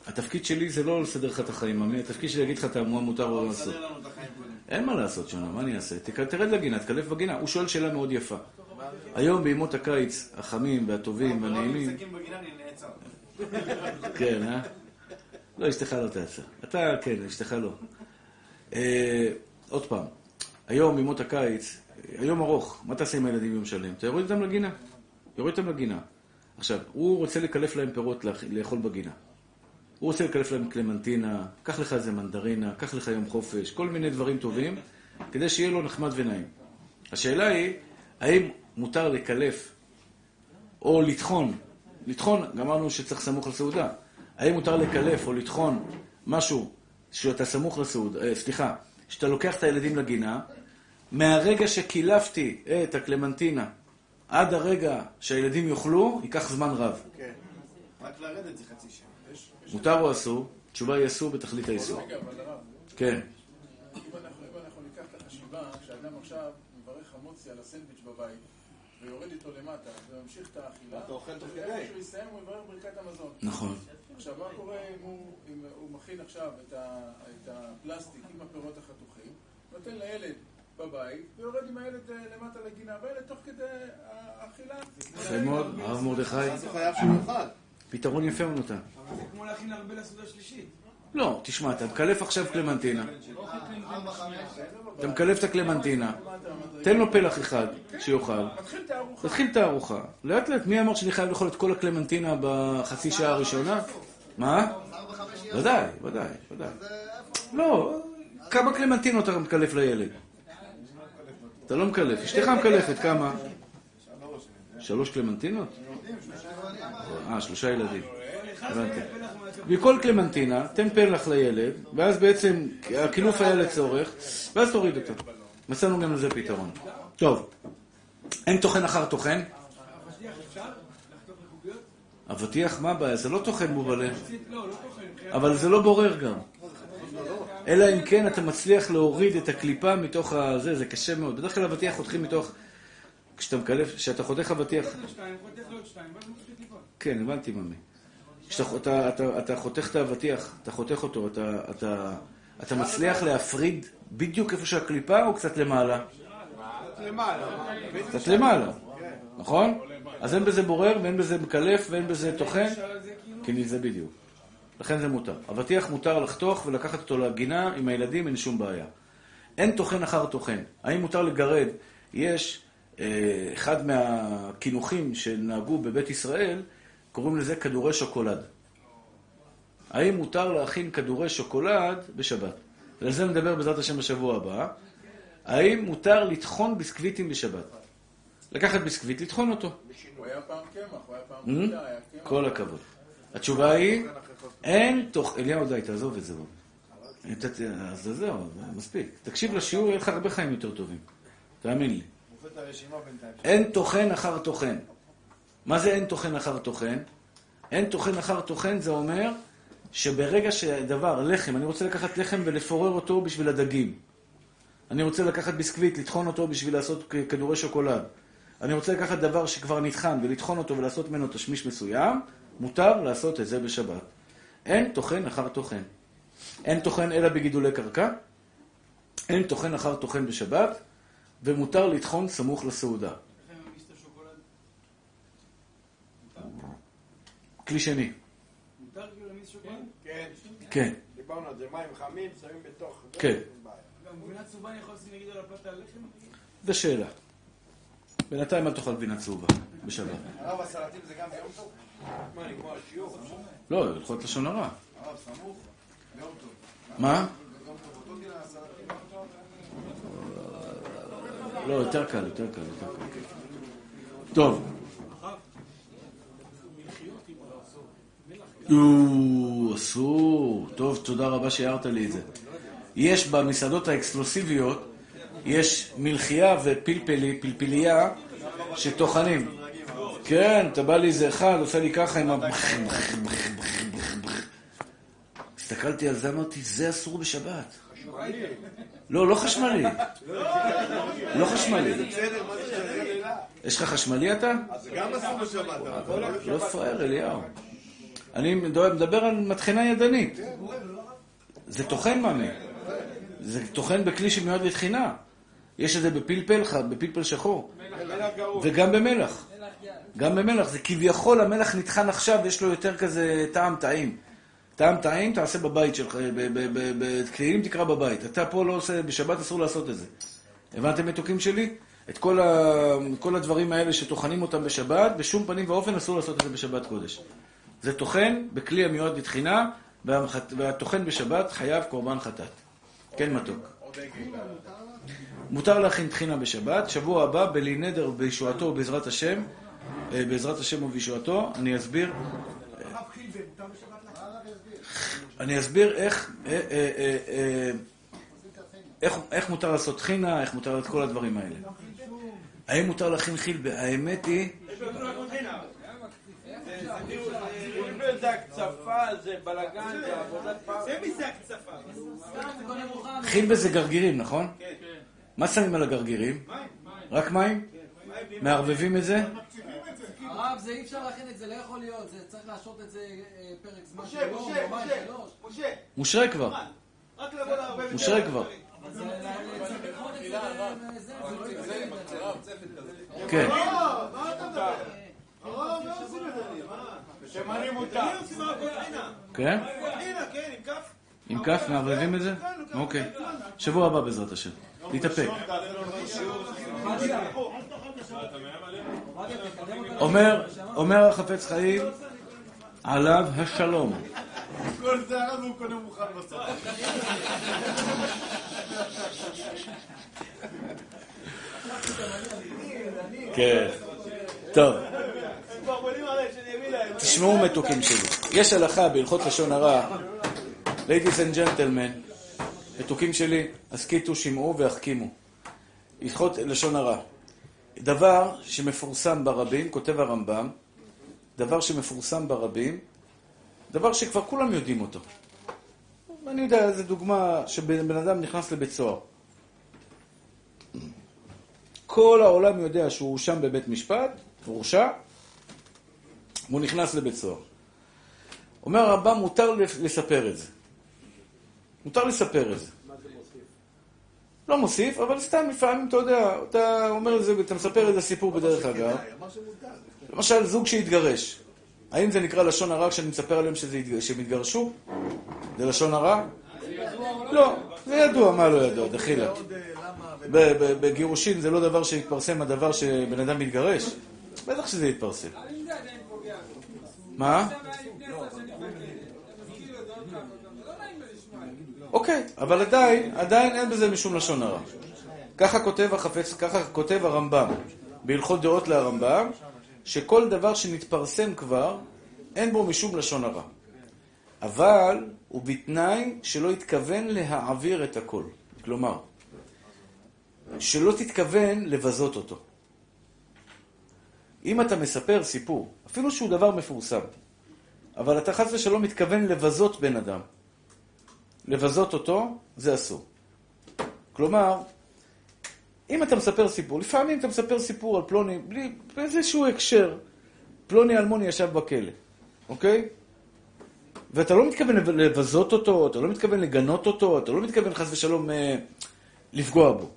התפקיד שלי זה לא לסדר לך את החיים, ממי. התפקיד שלי להגיד לך את מה מותר או לא החיים קודם. אין מה לעשות, שונה, מה אני אעשה? תרד לגינה, תקלף בגינה. הוא שואל שאלה מאוד יפה. היום בימות הקיץ, החמים והטובים לא והנעימים. כן, אה? לא, אשתך לא תעצר. אתה, כן, אשתך לא. אה, עוד פעם, היום בימות הקיץ, היום ארוך, מה תעשה עם הילדים יום שלם? אתה יורד אותם לגינה. יורד אותם לגינה. עכשיו, הוא רוצה לקלף להם פירות לאכ- לאכול בגינה. הוא רוצה לקלף להם קלמנטינה, קח לך איזה מנדרינה, קח לך יום חופש, כל מיני דברים טובים, כדי שיהיה לו נחמד ונעים. השאלה היא, האם מותר לקלף או לטחון, לטחון, גמרנו שצריך סמוך לסעודה, האם מותר לקלף או לטחון משהו שאתה סמוך לסעודה, אה, סליחה, שאתה לוקח את הילדים לגינה, מהרגע שקילפתי את הקלמנטינה עד הרגע שהילדים יאכלו, ייקח זמן רב. כן. רק לרדת זה חצי שעה. מותר או אסור? התשובה היא אסור בתכלית האיסור. רגע, אבל הרב, כן. אם אנחנו, אם אנחנו ניקח את החשיבה, כשאדם עכשיו מברך חמוצי על הסנדוויץ' בבית, ויורד איתו למטה, וממשיך את האכילה, ואתה אוכל תוך כדי. יסיים, הוא יברך ברכת המזון. נכון. עכשיו, מה קורה אם הוא, אם הוא מכין עכשיו את, ה, את הפלסטיק עם הפירות החתוכים, נותן לילד בבית, ויורד עם הילד אה, למטה לגינה, והילד תוך כדי האכילה... יפה מאוד, הרב מרדכי. אז הוא חייב שהוא יאכל. פתרון יפה הוא נתן. אבל זה כמו להכין הרבה לסעודה שלישית. לא, תשמע, אתה מקלף עכשיו קלמנטינה. אתה מקלף את הקלמנטינה, תן לו פלח אחד שיאכל. תתחיל את הארוחה. לאט לאט, מי אמר שאני חייב לאכול את כל הקלמנטינה בחצי שעה הראשונה? מה? ודאי, ודאי, ודאי. לא, כמה קלמנטינות אתה מקלף לילד? אתה לא מקלף, אשתך מקלפת כמה? שלוש קלמנטינות? אה, שלושה ילדים. הבנתי. מכל קלמנטינה, תן פלח לילד, ואז בעצם הקילוף היה לצורך, ואז תוריד אותו. מצאנו גם לזה פתרון. טוב, אין טוחן אחר טוחן? אבטיח אפשר? לחתוך לחוגיות? אבטיח, מה הבעיה? זה לא טוחן מובלה. לא, לא טוחן. מבחינת- אבל זה לא בורר גם. אלא אם כן אתה מצליח להוריד את הקליפה מתוך הזה, זה קשה מאוד. בדרך כלל אבטיח חותכים מתוך... כשאתה מקלף, כשאתה חותך אבטיח... כן, הבנתי, ממי. כשאתה אתה, אתה, אתה חותך את האבטיח, אתה חותך אותו, אתה, אתה, אתה מצליח להפריד בדיוק איפה שהקליפה או קצת למעלה? למעלה. קצת למעלה, נכון? אז אין בזה בורר ואין בזה מקלף ואין בזה טוחן, זה כאילו... כי זה בדיוק. לכן זה מותר. אבטיח מותר לחתוך ולקחת אותו לגינה עם הילדים, אין שום בעיה. אין טוחן אחר טוחן. האם מותר לגרד? יש אה, אחד מהקינוחים שנהגו בבית ישראל, קוראים לזה כדורי שוקולד. האם מותר להכין כדורי שוקולד בשבת? ועל זה נדבר בעזרת השם בשבוע הבא. האם מותר לטחון ביסקוויטים בשבת? לקחת ביסקוויט, לטחון אותו. הוא היה פעם קמח, הוא היה פעם Hmm? קמח. כל הכבוד. התשובה היא, אין תוך... אליהו, די, תעזוב את זה. אז זהו, מספיק. תקשיב לשיעור, יהיה לך הרבה חיים יותר טובים. תאמין לי. אין טוחן אחר טוחן. מה זה אין טוחן אחר טוחן? אין טוחן אחר טוחן זה אומר שברגע שדבר, לחם, אני רוצה לקחת לחם ולפורר אותו בשביל הדגים. אני רוצה לקחת ביסקוויט, לטחון אותו בשביל לעשות כדורי שוקולד. אני רוצה לקחת דבר שכבר נטחן ולטחון אותו ולעשות ממנו תשמיש מסוים, מותר לעשות את זה בשבת. אין טוחן אחר טוחן. אין טוחן אלא בגידולי קרקע, אין טוחן אחר טוחן בשבת, ומותר לטחון סמוך לסעודה. כלי שני. מותר כאילו להמיס שוקולד? כן, כן, דיברנו על זה, מים חמים, שמים בתוך... כן. גם גבינה צהובה אני יכול לשים נגיד על הפלטה על לחם? זו שאלה. בינתיים אל תאכל גבינה צהובה בשבת. הרב הסלטים זה גם ביום טוב? מה, נגמר השיעור? לא, הלכות לשון הרע. הרב סמוך? ביום טוב. מה? לא, יותר קל, יותר קל, יותר קל. טוב. או, אסור. טוב, תודה רבה שהערת לי את זה. יש במסעדות האקסקלוסיביות, יש מלחייה ופלפלי, פלפלייה, שטוחנים. כן, אתה בא לי איזה אחד, עושה לי ככה עם ה... הסתכלתי על זה, אמרתי, זה אסור בשבת. לא, לא חשמלי. לא חשמלי. יש לך חשמלי אתה? זה גם אסור בשבת, לא פראייר, אליהו. אני מדבר על מטחנה ידנית. זה טוחן מאמי. זה טוחן בכלי שמיועד לתחינה. יש את זה בפלפל, בפלפל שחור. וגם במלח. גם במלח. זה כביכול המלח נטחן עכשיו, יש לו יותר כזה טעם טעים. טעם טעים תעשה בבית שלך, בתהילים תקרא בבית. אתה פה לא עושה, בשבת אסור לעשות את זה. הבנתם מתוקים שלי? את כל, ה... כל הדברים האלה שטוחנים אותם בשבת, בשום פנים ואופן אסור לעשות את זה בשבת קודש. זה טוחן בכלי המיועד לתחינה, והטוחן בשבת חייב קורבן חטאת. כן מתוק. מותר להכין טחינה בשבת, שבוע הבא, בלי נדר בישועתו ובעזרת השם, אה, בעזרת השם ובישועתו, אני אסביר, לך? אני אסביר איך, אה, אה, אה, אה, איך, איך מותר לעשות טחינה, איך מותר את כל הדברים האלה. האם מותר להכין חילבה? האמת היא. חילבה זה גרגירים, נכון? מה שמים על הגרגירים? רק מים? מערבבים את זה? הרב, זה אי אפשר להכין את זה, לא יכול להיות, זה צריך להשעות את זה אה, פרק זמן של משה, יום, משה, משה. משה, מושרה כבר. רק לבוא לערבב את זה. מושרה כבר. אה, לא. כן. לא, מה אתה לא. כן? קוטרינה, כן, עם כף. עם כף מערבבים את זה? אוקיי. שבוע הבא בעזרת השם. תתאפק. אומר, אומר החפץ חיים, עליו השלום. כל זה הרב הוא קונה מוכן בסוף. כן. טוב. תשמעו מתוקים שלי. יש הלכה בהלכות לשון הרע, ladies and gentlemen, מתוקים שלי, הסכיתו, שמעו והחכימו. הלכות לשון הרע. דבר שמפורסם ברבים, כותב הרמב"ם, דבר שמפורסם ברבים, דבר שכבר כולם יודעים אותו. אני יודע, זו דוגמה שבן אדם נכנס לבית סוהר. כל העולם יודע שהוא הואשם בבית משפט, הורשע, והוא נכנס לבית סוהר. אומר הרמב"ם, מותר לספר את זה. מותר לספר את זה. לא מוסיף, אבל סתם לפעמים, אתה יודע, אתה אומר את זה, אתה מספר איזה סיפור בדרך אגב. למשל, זוג שהתגרש. האם זה נקרא לשון הרע כשאני מספר עליהם שהם התגרשו? זה לשון הרע? לא, זה ידוע, מה לא ידוע, דחילה. ב- בגירושין זה לא דבר שהתפרסם, הדבר שבן אדם מתגרש? בטח שזה יתפרסם. מה? אוקיי, אבל עדיין, עדיין אין בזה משום לשון הרע. ככה כותב החפץ, ככה כותב הרמב"ם, בהלכות דעות להרמב"ם, שכל דבר שנתפרסם כבר, אין בו משום לשון הרע. אבל הוא בתנאי שלא יתכוון להעביר את הכל. כלומר, שלא תתכוון לבזות אותו. אם אתה מספר סיפור, אפילו שהוא דבר מפורסם, אבל אתה חס ושלום מתכוון לבזות בן אדם, לבזות אותו, זה אסור. כלומר, אם אתה מספר סיפור, לפעמים אתה מספר סיפור על פלוני, בלי, באיזשהו הקשר, פלוני אלמוני ישב בכלא, אוקיי? ואתה לא מתכוון לב- לבזות אותו, אתה לא מתכוון לגנות אותו, אתה לא מתכוון חס ושלום אה, לפגוע בו.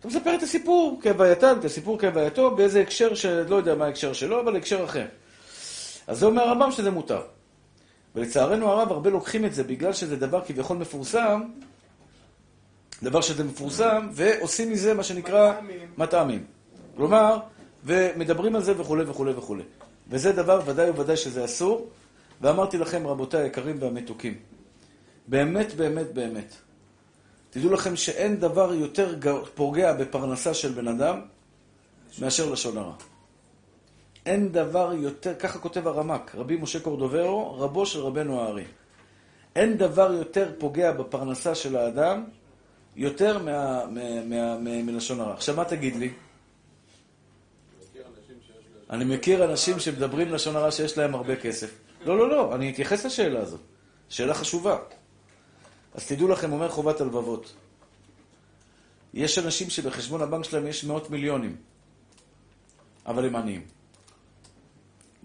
אתה מספר את הסיפור כהווייתן, את הסיפור כהווייתו, באיזה הקשר שלא יודע מה ההקשר שלו, אבל הקשר אחר. אז זה אומר הרמב"ם שזה מותר. ולצערנו הרב, הרבה לוקחים את זה בגלל שזה דבר כביכול מפורסם, דבר שזה מפורסם, ועושים מזה מה שנקרא מטעמים. כלומר, ומדברים על זה וכולי וכולי וכולי. וזה דבר ודאי וודאי שזה אסור, ואמרתי לכם, רבותיי היקרים והמתוקים, באמת, באמת, באמת, תדעו לכם שאין דבר יותר פוגע בפרנסה של בן אדם מאשר לשון הרע. אין דבר יותר, ככה כותב הרמק, רבי משה קורדוברו, רבו של רבנו הארי. אין דבר יותר פוגע בפרנסה של האדם יותר מה, מה, מה, מה, מלשון הרע. עכשיו, מה תגיד לי? אני מכיר אנשים שמדברים לשון הרע שיש להם הרבה כסף. לא, לא, לא, אני אתייחס לשאלה הזאת. שאלה חשובה. אז תדעו לכם, אומר חובת הלבבות. יש אנשים שבחשבון הבנק שלהם יש מאות מיליונים, אבל הם עניים.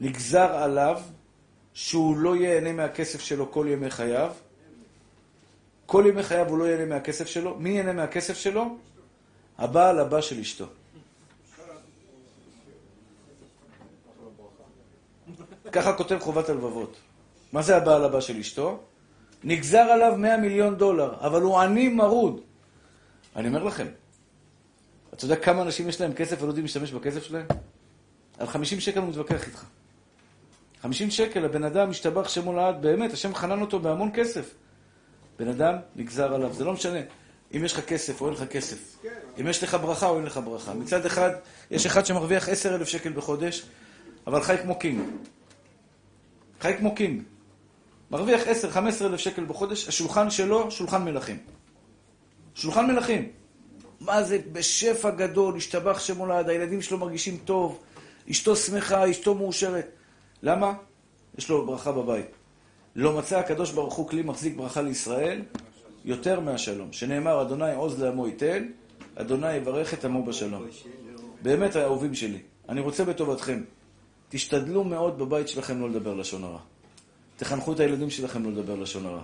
נגזר עליו שהוא לא ייהנה מהכסף שלו כל ימי חייו. כל ימי חייו הוא לא ייהנה מהכסף שלו. מי ייהנה מהכסף שלו? הבעל הבא של אשתו. ככה כותב חובת הלבבות. מה זה הבעל הבא של אשתו? נגזר עליו 100 מיליון דולר, אבל הוא עני מרוד. אני אומר לכם, אתה יודע כמה אנשים יש להם כסף ולא יודעים להשתמש בכסף שלהם? על 50 שקל הוא מתווכח איתך. 50 שקל, הבן אדם משתבח שמו לעד, באמת, השם חנן אותו בהמון כסף. בן אדם נגזר עליו, זה לא משנה אם יש לך כסף או אין לך כסף. אם יש לך ברכה או אין לך ברכה. מצד אחד, יש אחד שמרוויח 10,000 שקל בחודש, אבל חי כמו king. חי כמו king. מרוויח 10-15 אלף שקל בחודש, השולחן שלו, שולחן מלכים. שולחן מלכים. מה זה בשפע גדול, ישתבח שמו לעד, הילדים שלו מרגישים טוב, אשתו שמחה, אשתו מאושרת. למה? יש לו ברכה בבית. לא מצא הקדוש ברוך הוא כלי מחזיק ברכה לישראל יותר מהשלום. שנאמר, אדוני עוז לעמו ייתן, אדוני יברך את עמו בשלום. באמת, האהובים שלי, אני רוצה בטובתכם, תשתדלו מאוד בבית שלכם לא לדבר לשון הרע. תחנכו את הילדים שלכם לא לדבר לשון הרע.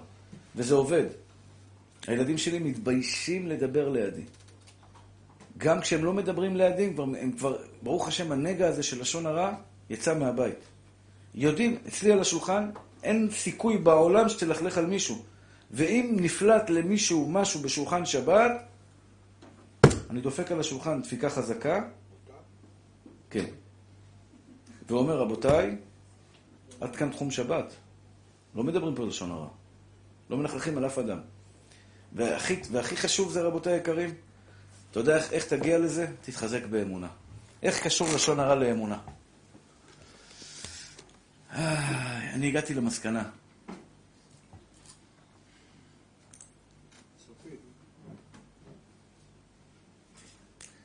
וזה עובד. הילדים שלי מתביישים לדבר לידי. גם כשהם לא מדברים לידי, הם כבר, הם כבר, ברוך השם, הנגע הזה של לשון הרע יצא מהבית. יודעים, אצלי על השולחן, אין סיכוי בעולם שתלכלך על מישהו. ואם נפלט למישהו משהו בשולחן שבת, אני דופק על השולחן דפיקה חזקה, כן, ואומר, רבותיי, עד כאן תחום שבת. לא מדברים פה לשון הרע. לא מלכלכים על אף אדם. והכי, והכי חשוב זה, רבותיי היקרים, אתה יודע איך, איך תגיע לזה? תתחזק באמונה. איך קשור לשון הרע לאמונה? אני הגעתי למסקנה.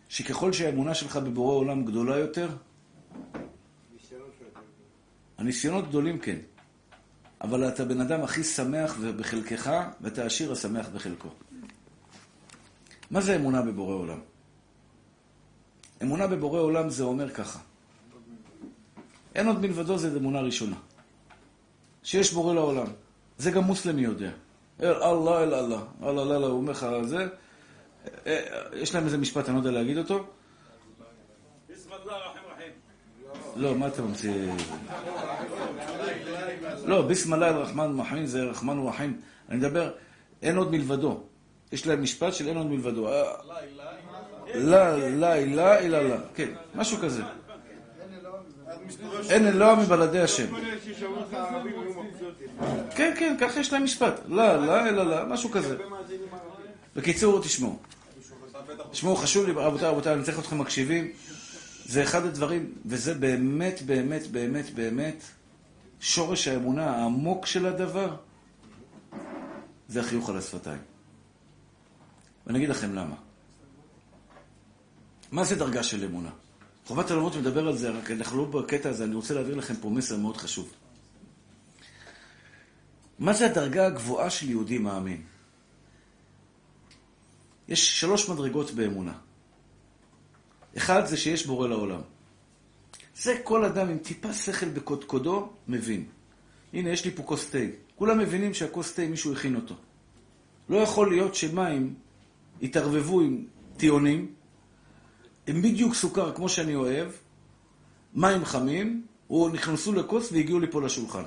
שככל שהאמונה שלך בבורא עולם גדולה יותר, הניסיונות גדולים כן, אבל אתה בן אדם הכי שמח בחלקך, ואתה העשיר השמח בחלקו. מה זה אמונה בבורא עולם? אמונה בבורא עולם זה אומר ככה. אין עוד מלבדו זה אמונה ראשונה. שיש בורא לעולם. זה גם מוסלמי יודע. אל אללה אל אללה. אללה אללה, הוא אומר לך זה. יש להם איזה משפט, אני לא יודע להגיד אותו. לא, מה אתה ממציא? לא, ביסם אללה אל-רחמן ורחים זה רחמן ורחים. אני מדבר, אין עוד מלבדו. יש להם משפט של אין עוד מלבדו. לא, לא, לא, לא, לא. כן, משהו כזה. אין אלוה מבלעדי השם. כן, כן, ככה יש להם משפט. לא, לא, אלא לא, משהו כזה. בקיצור, תשמעו. תשמעו, חשוב לי, רבותיי, רבותיי, אני צריך אתכם מקשיבים. זה אחד הדברים, וזה באמת, באמת, באמת, באמת, שורש האמונה העמוק של הדבר, זה החיוך על השפתיים. ואני אגיד לכם למה. מה זה דרגה של אמונה? חובת הלמות מדבר על זה, רק אנחנו לא בקטע הזה, אני רוצה להעביר לכם פה מסר מאוד חשוב. מה זה הדרגה הגבוהה של יהודי מאמין? יש שלוש מדרגות באמונה. אחד זה שיש בורא לעולם. זה כל אדם עם טיפה שכל בקודקודו מבין. הנה, יש לי פה כוס תה. כולם מבינים שהכוס תה מישהו הכין אותו. לא יכול להיות שמים יתערבבו עם טיעונים, הם בדיוק סוכר כמו שאני אוהב, מים חמים, או נכנסו לכוס והגיעו לי פה לשולחן.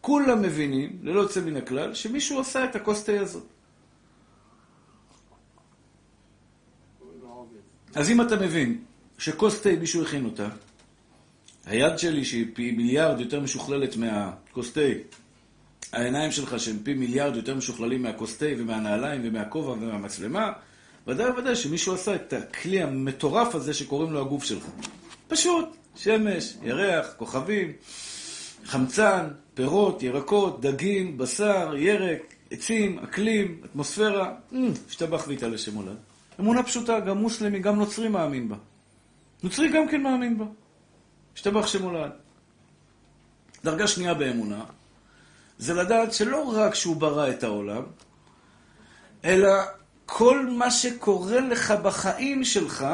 כולם מבינים, ללא יוצא מן הכלל, שמישהו עשה את הכוס תה הזאת. אז אם אתה מבין שכוס תה מישהו הכין אותה, היד שלי שהיא פי מיליארד יותר משוכללת מהכוס תה, העיניים שלך שהם פי מיליארד יותר משוכללים מהכוס תה ומהנעליים ומהכובע ומהמצלמה, ודאי וודאי שמישהו עשה את הכלי המטורף הזה שקוראים לו הגוף שלך. פשוט, שמש, ירח, כוכבים, חמצן, פירות, ירקות, דגים, בשר, ירק, עצים, אקלים, אטמוספירה, השתבח ויתעלה לשם עולם. אמונה פשוטה, גם מוסלמי, גם נוצרי מאמין בה. נוצרי גם כן מאמין בה. השתבח שם עולם. דרגה שנייה באמונה, זה לדעת שלא רק שהוא ברא את העולם, אלא כל מה שקורה לך בחיים שלך,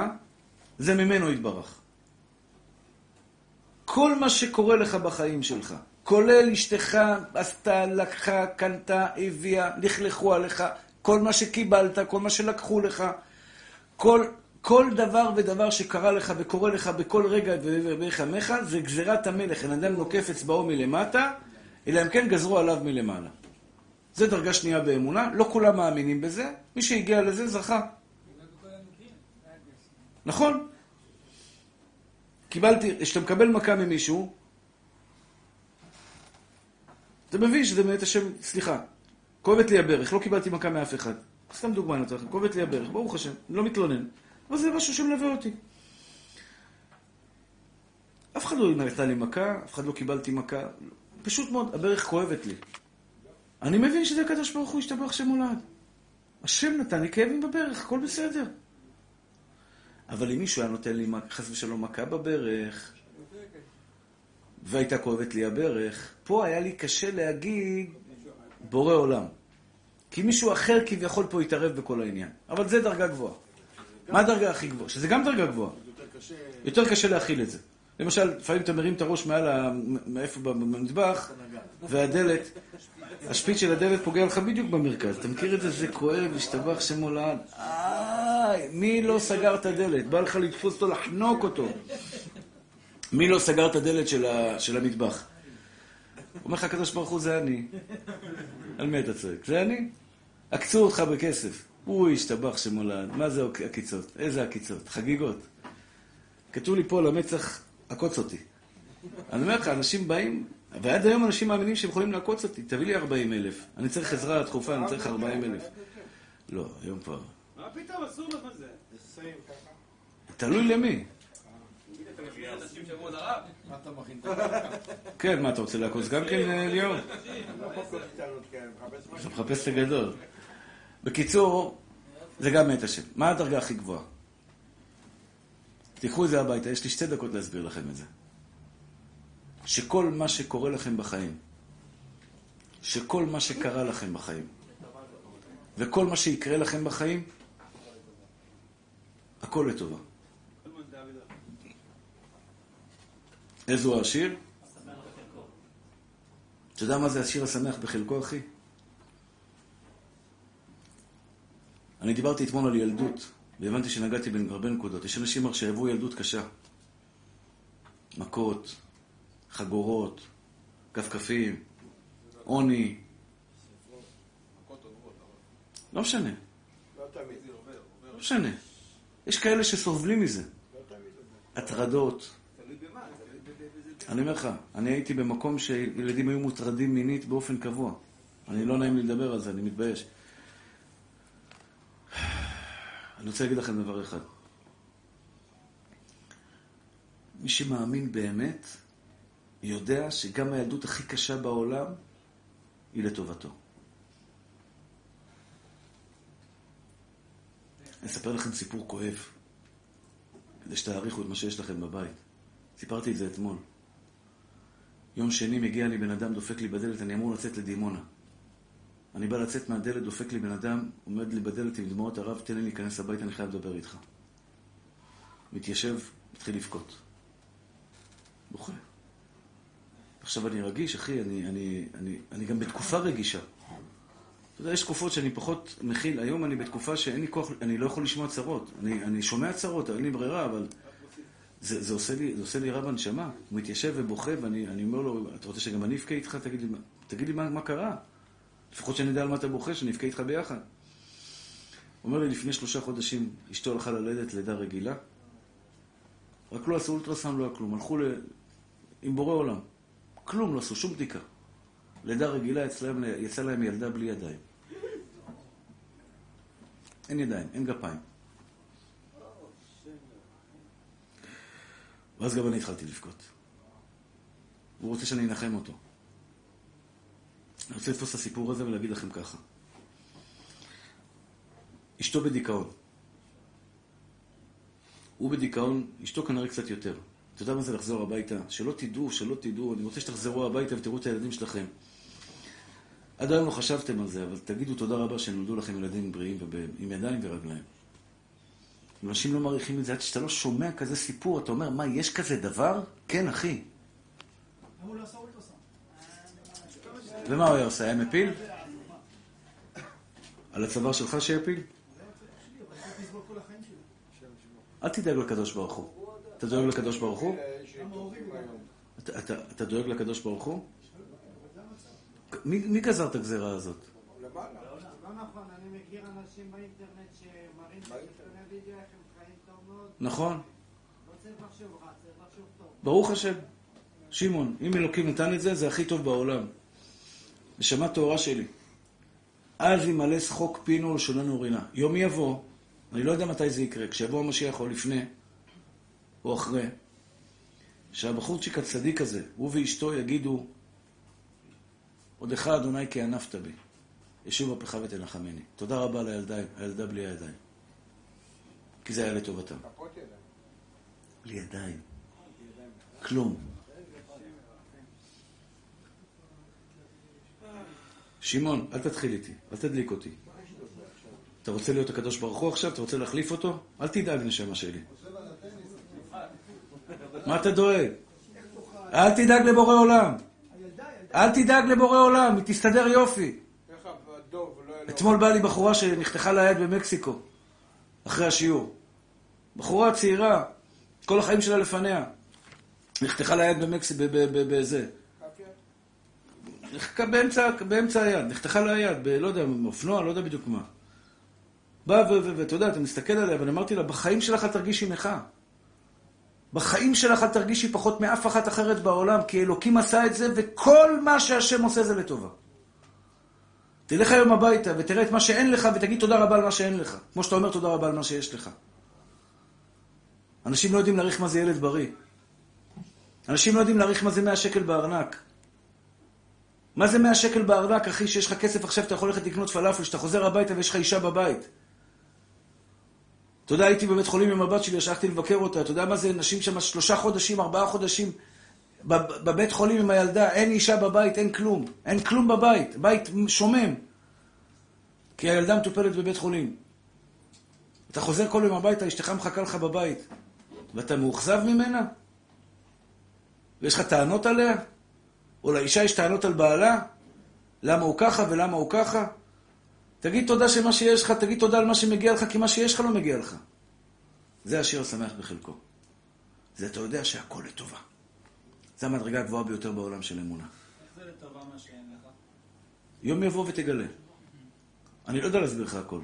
זה ממנו יתברך. כל מה שקורה לך בחיים שלך, כולל אשתך, עשתה, לקחה, קנתה, הביאה, לכלכו עליך, כל מה שקיבלת, כל מה שלקחו לך, כל, כל דבר ודבר שקרה לך וקורה לך בכל רגע ובחמך, זה גזירת המלך. אין אדם נוקף אצבעו מלמטה, אלא אם כן גזרו עליו מלמעלה. זה דרגה שנייה באמונה, לא כולם מאמינים בזה, מי שהגיע לזה זכה. נכון. קיבלתי, כשאתה מקבל מכה ממישהו, אתה מבין שזה באמת השם, סליחה, כואבת לי הברך, לא קיבלתי מכה מאף אחד. סתם דוגמא אני נותן לכם, כואבת לי הברך, ברוך השם, אני לא מתלונן. אבל זה משהו שמלווה אותי. אף אחד לא נתן לי מכה, אף אחד לא קיבלתי מכה. פשוט מאוד, הברך כואבת לי. אני מבין שזה הקדוש ברוך הוא השתבח שמולד. השם נתן לי כאבים בברך, הכל בסדר. אבל אם מישהו היה נותן לי חס ושלום מכה בברך, והייתה כואבת לי הברך, פה היה לי קשה להגיד בורא עולם. כי מישהו אחר כביכול פה התערב בכל העניין. אבל זה דרגה גבוהה. מה הדרגה הכי גבוהה? שזה גם דרגה גבוהה. יותר קשה להכיל את זה. למשל, לפעמים אתה מרים את הראש מעל. מאיפה במטבח, והדלת, השפיץ של הדלת פוגע לך בדיוק במרכז. אתה מכיר את זה? זה כואב, השתבח שם עולד. איי, מי לא סגר את הדלת? בא לך לתפוס אותו, לחנוק אותו. מי לא סגר את הדלת של, ה... של המטבח? אומר לך הקדוש ברוך הוא, זה אני. על מי אתה צועק? זה אני. עקצו אותך בכסף. אוי, השתבח שמולד. מה זה עקיצות? איזה עקיצות? חגיגות. כתוב לי פה על המצח, עקוץ אותי. אני אומר לך, אנשים באים, ועד היום אנשים מאמינים שהם יכולים לעקוץ אותי. תביא לי 40 אלף. אני צריך עזרה דחופה, אני צריך 40 אלף. לא, היום כבר. מה פתאום, אסור לך זה. תלוי למי. אתה מכיר אנשים שאמרו על הרב? מה אתה מכין? כן, מה, אתה רוצה לעקוץ גם כן, ליאור? כאלה, מחפש אתה. מחפש את הגדול. בקיצור, זה גם מאת השם. מה הדרגה הכי גבוהה? תיקחו את זה הביתה, יש לי שתי דקות להסביר לכם את זה. שכל מה שקורה לכם בחיים, שכל מה שקרה לכם בחיים, וכל מה שיקרה לכם בחיים, הכל לטובה. איזו השיר? אתה יודע מה זה השיר השמח בחלקו, אחי? אני דיברתי אתמול על ילדות, והבנתי שנגעתי בהרבה נקודות. יש אנשים שעברו ילדות קשה. מכות, חגורות, כפכפים, עוני. לא משנה, לא משנה. יש כאלה שסובלים מזה. הטרדות. אני אומר לך, אני הייתי במקום שילדים היו מוטרדים מינית באופן קבוע. אני לא נעים לי לדבר על זה, אני מתבייש. אני רוצה להגיד לכם דבר אחד. מי שמאמין באמת, יודע שגם הילדות הכי קשה בעולם היא לטובתו. אני אספר לכם סיפור כואב, כדי שתעריכו את מה שיש לכם בבית. סיפרתי את זה אתמול. יום שני מגיע לי בן אדם, דופק לי בדלת, אני אמור לצאת לדימונה. אני בא לצאת מהדלת, דופק לי בן אדם, עומד לי בדלת עם דמעות הרב, תן לי להיכנס הביתה, אני חייב לדבר איתך. מתיישב, מתחיל לבכות. בוכה. עכשיו אני רגיש, אחי, אני, אני, אני, אני גם בתקופה רגישה. אתה יודע, יש תקופות שאני פחות מכיל. היום אני בתקופה שאין לי כוח, אני לא יכול לשמוע צרות. אני, אני שומע צרות, אין לי ברירה, אבל זה, זה, עושה לי, זה עושה לי רע בנשמה. הוא מתיישב ובוכה, ואני אני אומר לו, אתה רוצה שגם אני אבכה איתך? תגיד לי, תגיד לי מה, מה קרה. לפחות שאני אדע על מה אתה בוכה, שאני אבכה איתך ביחד. הוא אומר לי, לפני שלושה חודשים אשתו הלכה ללדת לידה רגילה, רק לא עשו אולטרסאונד, לא היה כלום. הלכו ל... עם בורא עולם. כלום לא עשו, שום בדיקה. לידה רגילה, אצלם, יצא להם ילדה בלי ידיים. אין ידיים, אין גפיים. ואז גם אני התחלתי לבכות. הוא רוצה שאני אנחם אותו. אני רוצה לתפוס את הסיפור הזה ולהגיד לכם ככה. אשתו בדיכאון. הוא בדיכאון, אשתו כנראה קצת יותר. אתה יודע מה זה לחזור הביתה? שלא תדעו, שלא תדעו. אני רוצה שתחזרו הביתה ותראו את הילדים שלכם. עד היום לא חשבתם על זה, אבל תגידו תודה רבה שנולדו לכם ילדים בריאים ועם ידיים ורגליים. אנשים לא מעריכים את זה עד שאתה לא שומע כזה סיפור, אתה אומר, מה, יש כזה דבר? כן, אחי. לא? ומה הוא היה עושה? היה מפיל? על הצוואר שלך שיפיל? שלי. אל תדאג לקדוש ברוך הוא. אתה דואג לקדוש ברוך הוא? גם? אתה, אתה, אתה דואג לקדוש ברוך הוא? מי, מי גזר את הגזירה הזאת? לא נכון. נכון, לא צריך לחשוב טוב. ברוך השם. שמעון, אם אלוקים נתן את זה, זה הכי טוב בעולם. נשמה טהורה שלי. אז ימלא שחוק פינו ולשוננו רינה. יום יבוא, אני לא יודע מתי זה יקרה, כשיבוא המשיח או לפני, או אחרי, שהבחורצ'יק הצדיק הזה, הוא ואשתו יגידו, עודך אדוני כי ענפת בי, ישוב אפך ותנחמני. תודה רבה הילדה, הילדה בלי הידיים. כי זה היה לטובתם. בלי ידיים. כלום. שמעון, אל תתחיל איתי, אל תדליק אותי. אתה רוצה להיות הקדוש ברוך הוא עכשיו? אתה רוצה להחליף אותו? אל תדאג, נשמה שלי. מה אתה דואג? אל תדאג לבורא עולם. אל תדאג לבורא עולם, היא תסתדר יופי. אתמול באה לי בחורה שנחתכה לה יד במקסיקו, אחרי השיעור. בחורה צעירה, כל החיים שלה לפניה. נחתכה לה יד במקסיקו, בזה. נחקה באמצע, באמצע היד, נחתכה לה היד, ב... לא יודע, אופנוע, לא יודע בדיוק מה. בא ואתה יודע, אתה מסתכל עליה, ואני אמרתי לה, בחיים שלך אל תרגישי נכה. בחיים שלך אל תרגישי פחות מאף אחת אחרת בעולם, כי אלוקים עשה את זה, וכל מה שהשם עושה זה לטובה. תלך היום הביתה ותראה את מה שאין לך, ותגיד תודה רבה על מה שאין לך. כמו שאתה אומר תודה רבה על מה שיש לך. אנשים לא יודעים להעריך מה זה ילד בריא. אנשים לא יודעים להעריך מה זה 100 שקל בארנק. מה זה 100 שקל בארנק, אחי, שיש לך כסף עכשיו, אתה יכול ללכת לקנות פלאפל, שאתה חוזר הביתה ויש לך אישה בבית. אתה יודע, הייתי בבית חולים עם הבת שלי, הלכתי לבקר אותה, אתה יודע מה זה, נשים שם שלושה חודשים, ארבעה חודשים, בב- בבית חולים עם הילדה, אין אישה בבית, אין כלום. אין כלום בבית, בית שומם. כי הילדה מטופלת בבית חולים. אתה חוזר כל יום הביתה, אשתך מחכה לך בבית, ואתה מאוכזב ממנה? ויש לך טענות עליה? או לאישה יש טענות על בעלה? למה הוא ככה ולמה הוא ככה? תגיד תודה שמה שיש לך, תגיד תודה על מה שמגיע לך, כי מה שיש לך לא מגיע לך. זה השיר השמח בחלקו. זה אתה יודע שהכל לטובה. זו המדרגה הגבוהה ביותר בעולם של אמונה. איך זה לטובה מה שאין לך? יום יבוא ותגלה. אני לא יודע להסביר לך הכל.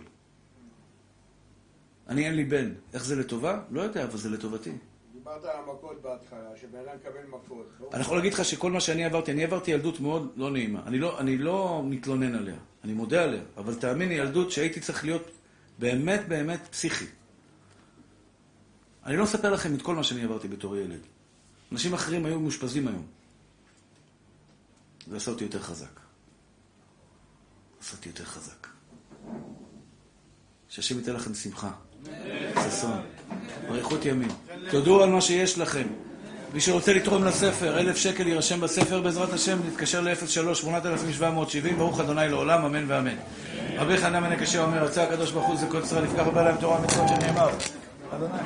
אני אין לי בן. איך זה לטובה? לא יודע, אבל זה לטובתי. דיברת על המכות בהתחלה, שבן אדם מקבל מכות. לא? אני יכול להגיד לך שכל מה שאני עברתי, אני עברתי ילדות מאוד לא נעימה. אני לא, אני לא מתלונן עליה, אני מודה עליה, אבל תאמין לי, ילדות שהייתי צריך להיות באמת באמת פסיכי. אני לא אספר לכם את כל מה שאני עברתי בתור ילד. אנשים אחרים היו מאושפזים היום. זה עשה אותי יותר חזק. עשה אותי יותר חזק. שהשם ייתן לכם שמחה, ששון, אריכות ימים. תודו על מה שיש לכם. מי שרוצה לתרום לספר, אלף שקל יירשם בספר בעזרת השם, נתקשר ל-03-8770, ברוך אדוני לעולם, אמן ואמן. רבי חנן בן הקשה אומר, רצה הקדוש ברוך הוא זכות ישראל, יפקח ובא להם תורה ומצוות שנאמר. אדוני.